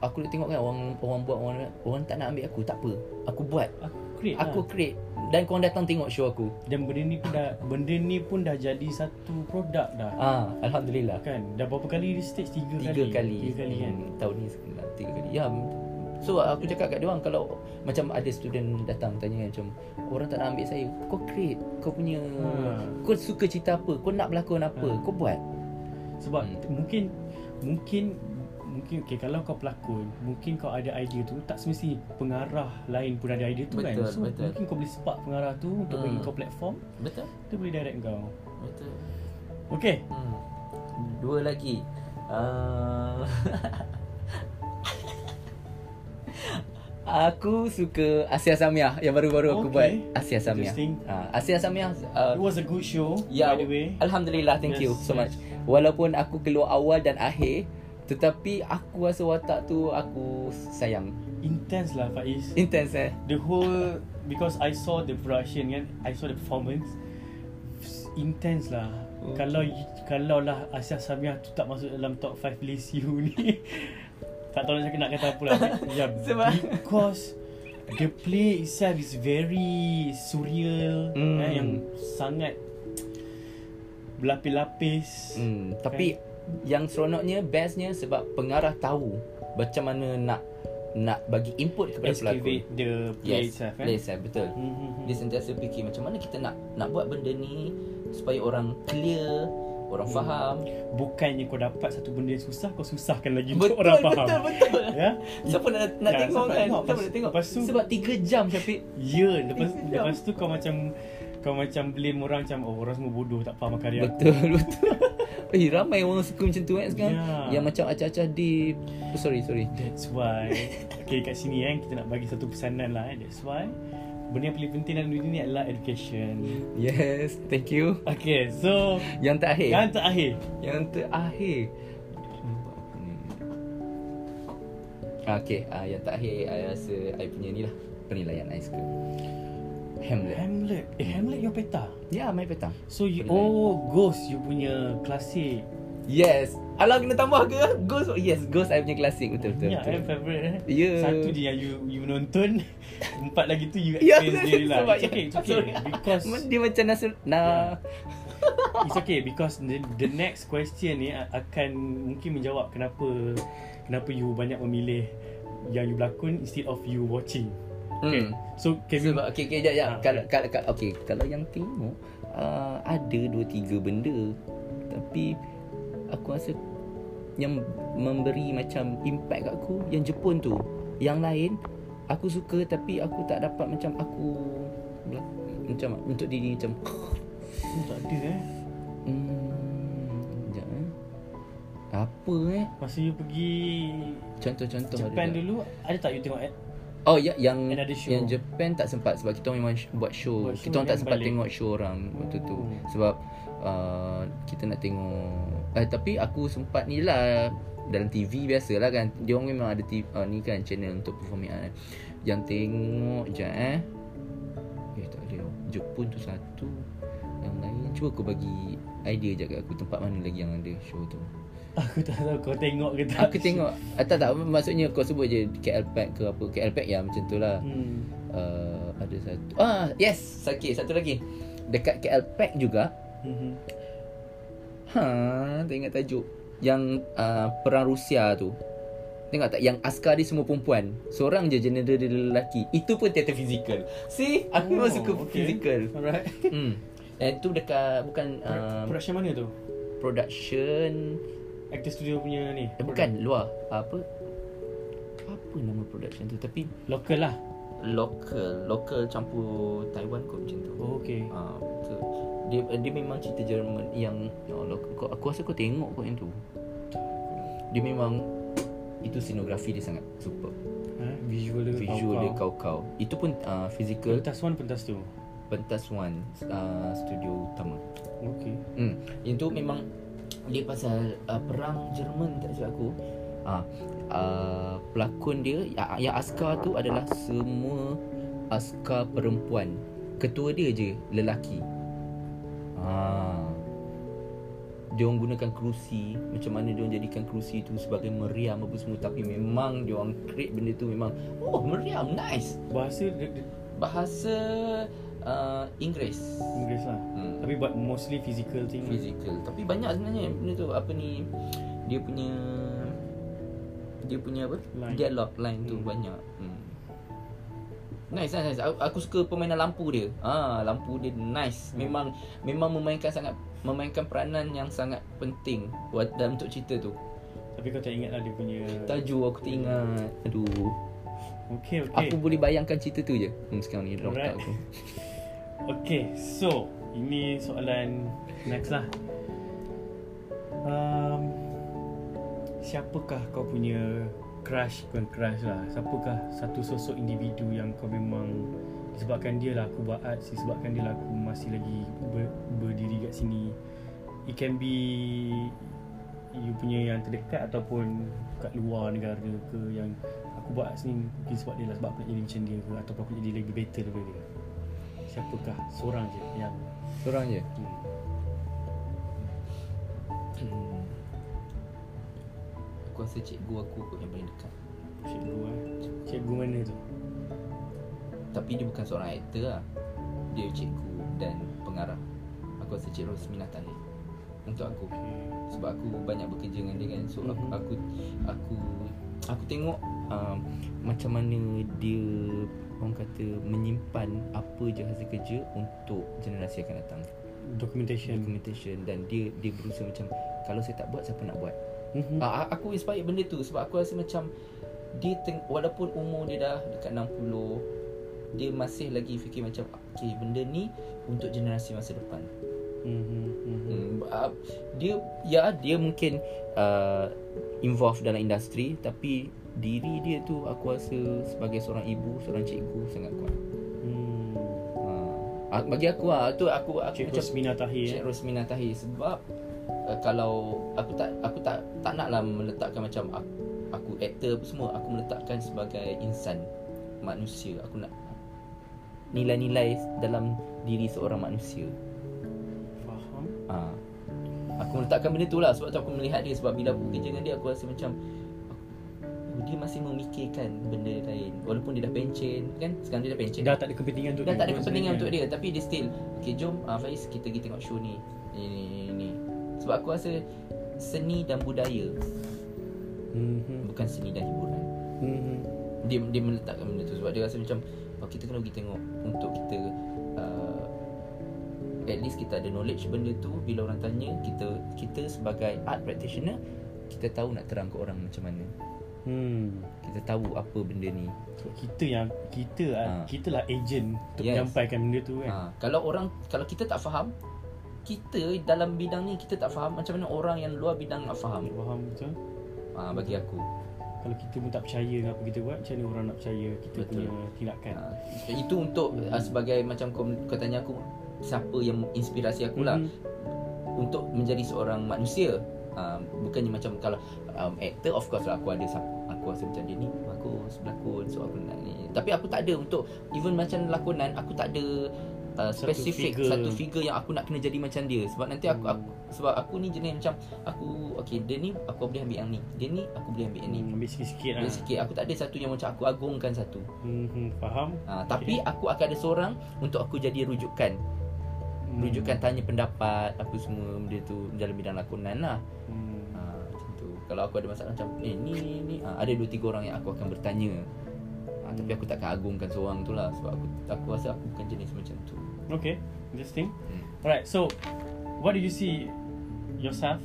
Aku nak tengok kan Orang orang buat orang, orang tak nak ambil aku Tak apa. Aku buat. Aku create Aku lah. create. Dan korang datang tengok show aku. Dan benda ni pun dah Benda ni pun dah jadi satu produk dah. Ah, Alhamdulillah. Kan? Dah berapa kali di stage? Tiga, Tiga kali? kali. Tiga kali kan? Hmm, Tahun ni sebenarnya Tiga kali. Ya So aku cakap kat dia orang Kalau Macam ada student datang Tanya kan macam Orang tak nak ambil saya Kau create. Kau punya Ha. Kau suka cerita apa? Kau nak berlakon apa? Ha. Kau buat. Sebab Hmm. mungkin Mungkin Mungkin okay, Kalau kau pelakon Mungkin kau ada idea tu Tak semesti pengarah lain pun ada idea tu kan Betul, So betul. mungkin kau boleh spark pengarah tu Untuk Hmm. bagi kau platform Betul Dia boleh direct kau Betul Okay hmm. Dua lagi uh... Aku suka Asia Samia Yang baru-baru aku Okay. buat Asia Samia Interesting. uh, Asia Samia uh, It was a good show Ya, By the way Alhamdulillah, thank Yes, you so yes. much. Walaupun aku keluar awal dan akhir, tetapi aku rasa watak tu aku sayang. Intense lah Faiz Intense eh. The whole Because I saw the production kan I saw the performance Intense lah Okay. Kalau Kalau lah Asia Samia tu tak masuk dalam top 5 list you ni Tak tahu nak kata apa lah yeah, Sebab- Because The play itself is very surreal Hmm. eh, Yang sangat Berlapis-lapis Hmm, tapi yang seronoknya bestnya sebab pengarah tahu macam mana nak nak bagi input kepada pelakon. Excavate the play Yes, itself eh? play itself betul. Hmm, hmm, hmm. Dia sentiasa fikir macam mana kita nak nak buat benda ni supaya orang clear, orang Hmm. faham. Bukannya kau dapat satu benda yang susah Kau susahkan lagi Betul, untuk orang faham betul, betul. Ya Siapa nak nak Ya, tengok kan? tengok? Siapa nak Lepas- tengok? lepas tu- sebab 3 jam Syafiq. Ya lepas, Tiga jam. lepas tu kau macam Kau macam blame orang macam Oh orang semua bodoh tak faham karya aku Betul betul. Eh ramai orang suka macam tu kan sekarang. Ya. Yang macam acah-acah di oh, sorry sorry. That's why Okay kat sini kan Kita nak bagi satu pesanan lah eh. That's why Benda yang paling penting dalam dunia ni adalah education Yes, thank you. Okay so Yang terakhir. Yang terakhir Yang terakhir. Ah, Okay, ah, yang terakhir I rasa I punya ni lah penilaian I suka. Hamlet. Hamlet Eh Hamlet your peta Ya, main petang. So you. Oh Ghost you punya klasik Yes. Alah kena tambah ke? Ghost. Yes, Ghost I punya klasik betul betul. Ya betul. I'm favourite eh Ya. Satu je yang you you nonton Empat lagi tu you Ya, experience sendiri lah It's okay It's okay sorry. Because dia macam nasir nah. It's okay because the, the next question ni akan mungkin menjawab kenapa kenapa you banyak memilih yang you berlakon instead of you watching. Okay. Hmm. So you Sebab okay, okay, jap, jap. Ah, Kalau, kalau, kalau, okay, kalau yang tengok uh, ada dua tiga benda tapi aku rasa yang memberi macam impact kat aku yang Jepun tu. Yang lain aku suka tapi aku tak dapat macam aku macam untuk diri macam oh, tak ada eh. hmm, eh. Apa eh? Masa you pergi Contoh-contoh Japan ada dulu ada tak you tengok eh? Oh ya yang yang Japan tak sempat sebab kita memang sh- buat show. Buat show kita orang tak sempat balik. tengok show orang waktu tu Hmm. sebab uh, kita nak tengok eh tapi aku sempat ni lah dalam TV biasalah kan. Dia orang memang ada TV, uh, ni kan channel untuk performing art. Yang tengok je eh. Eh tak ada. Jepun tu satu. Yang lain cuba aku bagi idea je kat aku tempat mana lagi yang ada show tu. Aku tak tahu kau tengok ke tak. Aku tengok ah, tak tak maksudnya kau sebut je KL Pack ke apa KL Pack ya macam tu lah. Hmm. uh, ada satu ah yes sakit satu lagi dekat KL Pack juga Mhm. ha tak ingat tajuk yang uh, perang Rusia tu Tengok tak yang askar dia semua perempuan. Seorang je general dia lelaki. Itu pun teater fizikal. See, aku memang suka okay. fizikal. Alright. Hmm. Dan tu dekat bukan uh, Production mana tu? production Actor studio punya ni. eh, bukan luar. Apa? Apa nama production tu tapi Local lah. local, local campur Taiwan kot macam tu. Oh, okay. Ah, betul. Dia dia memang cerita Jerman yang ya Allah, kau, aku rasa kau tengok kot yang tu. Dia memang itu scenografi dia sangat super. Ha? Visual dia Visual dia kau-kau. Itu pun uh, physical Pentas one, pentas two. pentas one uh, studio utama. Okay. Hmm. Itu memang dia pasal uh, perang Jerman tak silap aku. Ah, uh, pelakon dia yang, yang askar tu adalah semua askar perempuan. Ketua dia je lelaki. Ah. Dia orang gunakan kerusi Macam mana dia orang jadikan kerusi tu Sebagai meriam apa semua Tapi memang dia orang create benda tu Memang Oh meriam nice Bahasa Bahasa uh, Inggeris Inggeris lah. hmm. Tapi buat mostly physical thing. lah. Physical Tapi banyak sebenarnya benda tu Apa ni Dia punya Dia punya apa Line. Dialog line tu Hmm. banyak hmm. Nice, nice, nice. Aku, aku suka permainan lampu dia. Ah, lampu dia nice. Hmm. Memang memang memainkan sangat memainkan peranan yang sangat penting buat dalam untuk cerita tu. Tapi kau tak ingat lah dia punya Tajuk aku tak ingat. Aduh. Okay okay Aku boleh bayangkan cerita tu je. Hmm, sekarang ni Alright. aku. Okay so Ini soalan next lah. Um, Siapakah kau punya crush? Bukan crush lah Siapakah satu sosok individu yang kau memang Disebabkan dia lah aku buat art Disebabkan dia lah aku masih lagi ber, berdiri kat sini? It can be You punya yang terdekat Ataupun kat luar negara ke Yang aku buat kat sini Mungkin sebab dia lah Sebab aku nak jadi macam dia ke Ataupun aku jadi lebih better daripada dia Siapakah seorang je yang Seorang je. hmm, Hmm. Aku rasa cikgu aku kot yang paling dekat. cikgu eh. Cikgu mana tu? Tapi dia bukan seorang aktor lah. Dia cikgu dan pengarah. Aku rasa Cik Rosmina Tahir. Untuk aku. Okay. sebab aku banyak bekerja dengan dia kan so aku Mhm. aku aku, aku tengok um, macam mana dia orang kata menyimpan apa je hasil kerja untuk generasi akan datang Documentation. documentation dan dia dia berusaha macam kalau saya tak buat siapa nak buat Mhm. uh, aku inspired benda tu sebab aku rasa macam dia teng- walaupun umur dia dah dekat 60 dia masih lagi fikir macam okay benda ni untuk generasi masa depan Mhm. Mhm. Hmm, uh, dia ya dia mungkin uh, involved dalam industri tapi diri dia tu aku rasa sebagai seorang ibu, seorang cikgu sangat kuat. Hmm. Uh, bagi aku ah tu aku aku Cik Rosmina Tahir Cik eh. Rosmina Tahir sebab uh, kalau aku tak aku tak tak naklah meletakkan macam aku, aku aktor apa semua aku meletakkan sebagai insan manusia aku nak nilai-nilai dalam diri seorang manusia Faham. Ha. Aku meletakkan benda tu lah Sebab tu aku melihat dia Sebab bila aku kerja dengan dia Aku rasa macam Dia masih memikirkan benda lain. Walaupun dia dah pencen Kan? Sekarang dia dah pencen. Dah tak ada kepentingan untuk Dah tak ada kepentingan untuk dia. Tapi dia still Okay jom uh, Faiz kita pergi tengok show ni. Ni ni ni, ni. Sebab aku rasa Seni dan budaya Mhm. Bukan seni dan hiburan. Mhm. Dia dia meletakkan benda tu. Sebab dia rasa macam oh, Kita kena pergi tengok Untuk kita uh, At least kita ada knowledge benda tu. Bila orang tanya Kita kita sebagai art practitioner Kita tahu nak terang ke orang macam mana Hmm. Kita tahu apa benda ni So, kita yang kita Ha. ha. kita lah agent untuk Yes. menyampaikan benda tu kan. ha, Kalau orang Kalau kita tak faham Kita dalam bidang ni Kita tak faham Macam mana orang yang luar bidang nak faham Faham betul? ha, Bagi aku Kalau kita pun tak percaya dengan apa kita buat, macam mana orang nak percaya kita Betul. punya tindakan? ha, Itu untuk uh, Sebagai macam kau, kau tanya aku Siapa yang inspirasi aku lah Mhm. untuk menjadi seorang manusia uh, bukannya macam kalau um, actor of course lah aku ada aku rasa macam dia ni bagus berlakon so aku nak ni tapi aku tak ada untuk even macam lakonan aku tak ada uh, Satu spesifik figure. satu figure yang aku nak kena jadi macam dia sebab nanti aku, Hmm. aku sebab aku ni jenis macam aku okey dia ni aku boleh ambil yang ni dia ni aku boleh ambil yang ni Hmm, ambil sikit-sikit lah. Sikit aku tak ada satu yang macam aku agungkan satu Hmm, faham? uh, tapi aku akan ada seorang untuk aku jadi rujukan Hmm. rujukan tanya pendapat apa semua benda tu dalam bidang lakonan lah Hmm. Ha, macam tu. Kalau aku ada masalah macam Eh ni ni ah, Ada dua tiga orang yang aku akan bertanya ah, Tapi aku takkan agungkan seorang tu lah Sebab aku aku rasa aku bukan jenis macam tu Okay, interesting. hmm. Alright, so what do you see yourself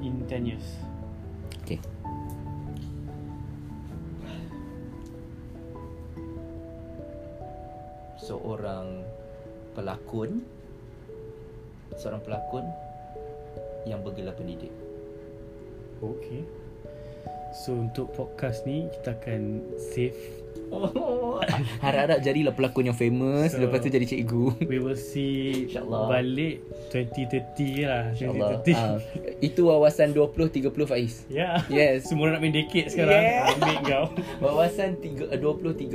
in 10 years? Okay Seorang pelakon Seorang pelakon Yang bergelar pendidik Okay. So untuk podcast ni kita akan save Oh, harap-harap jadilah pelakon yang famous So- Lepas tu jadi cikgu We will see InsyaAllah. balik 2030 lah. InsyaAllah 2030. uh, Itu wawasan 20-30 Faiz Ya. Yes. Semua nak main decade sekarang. Yeah. Ambil kau. Wawasan tiga- 20-30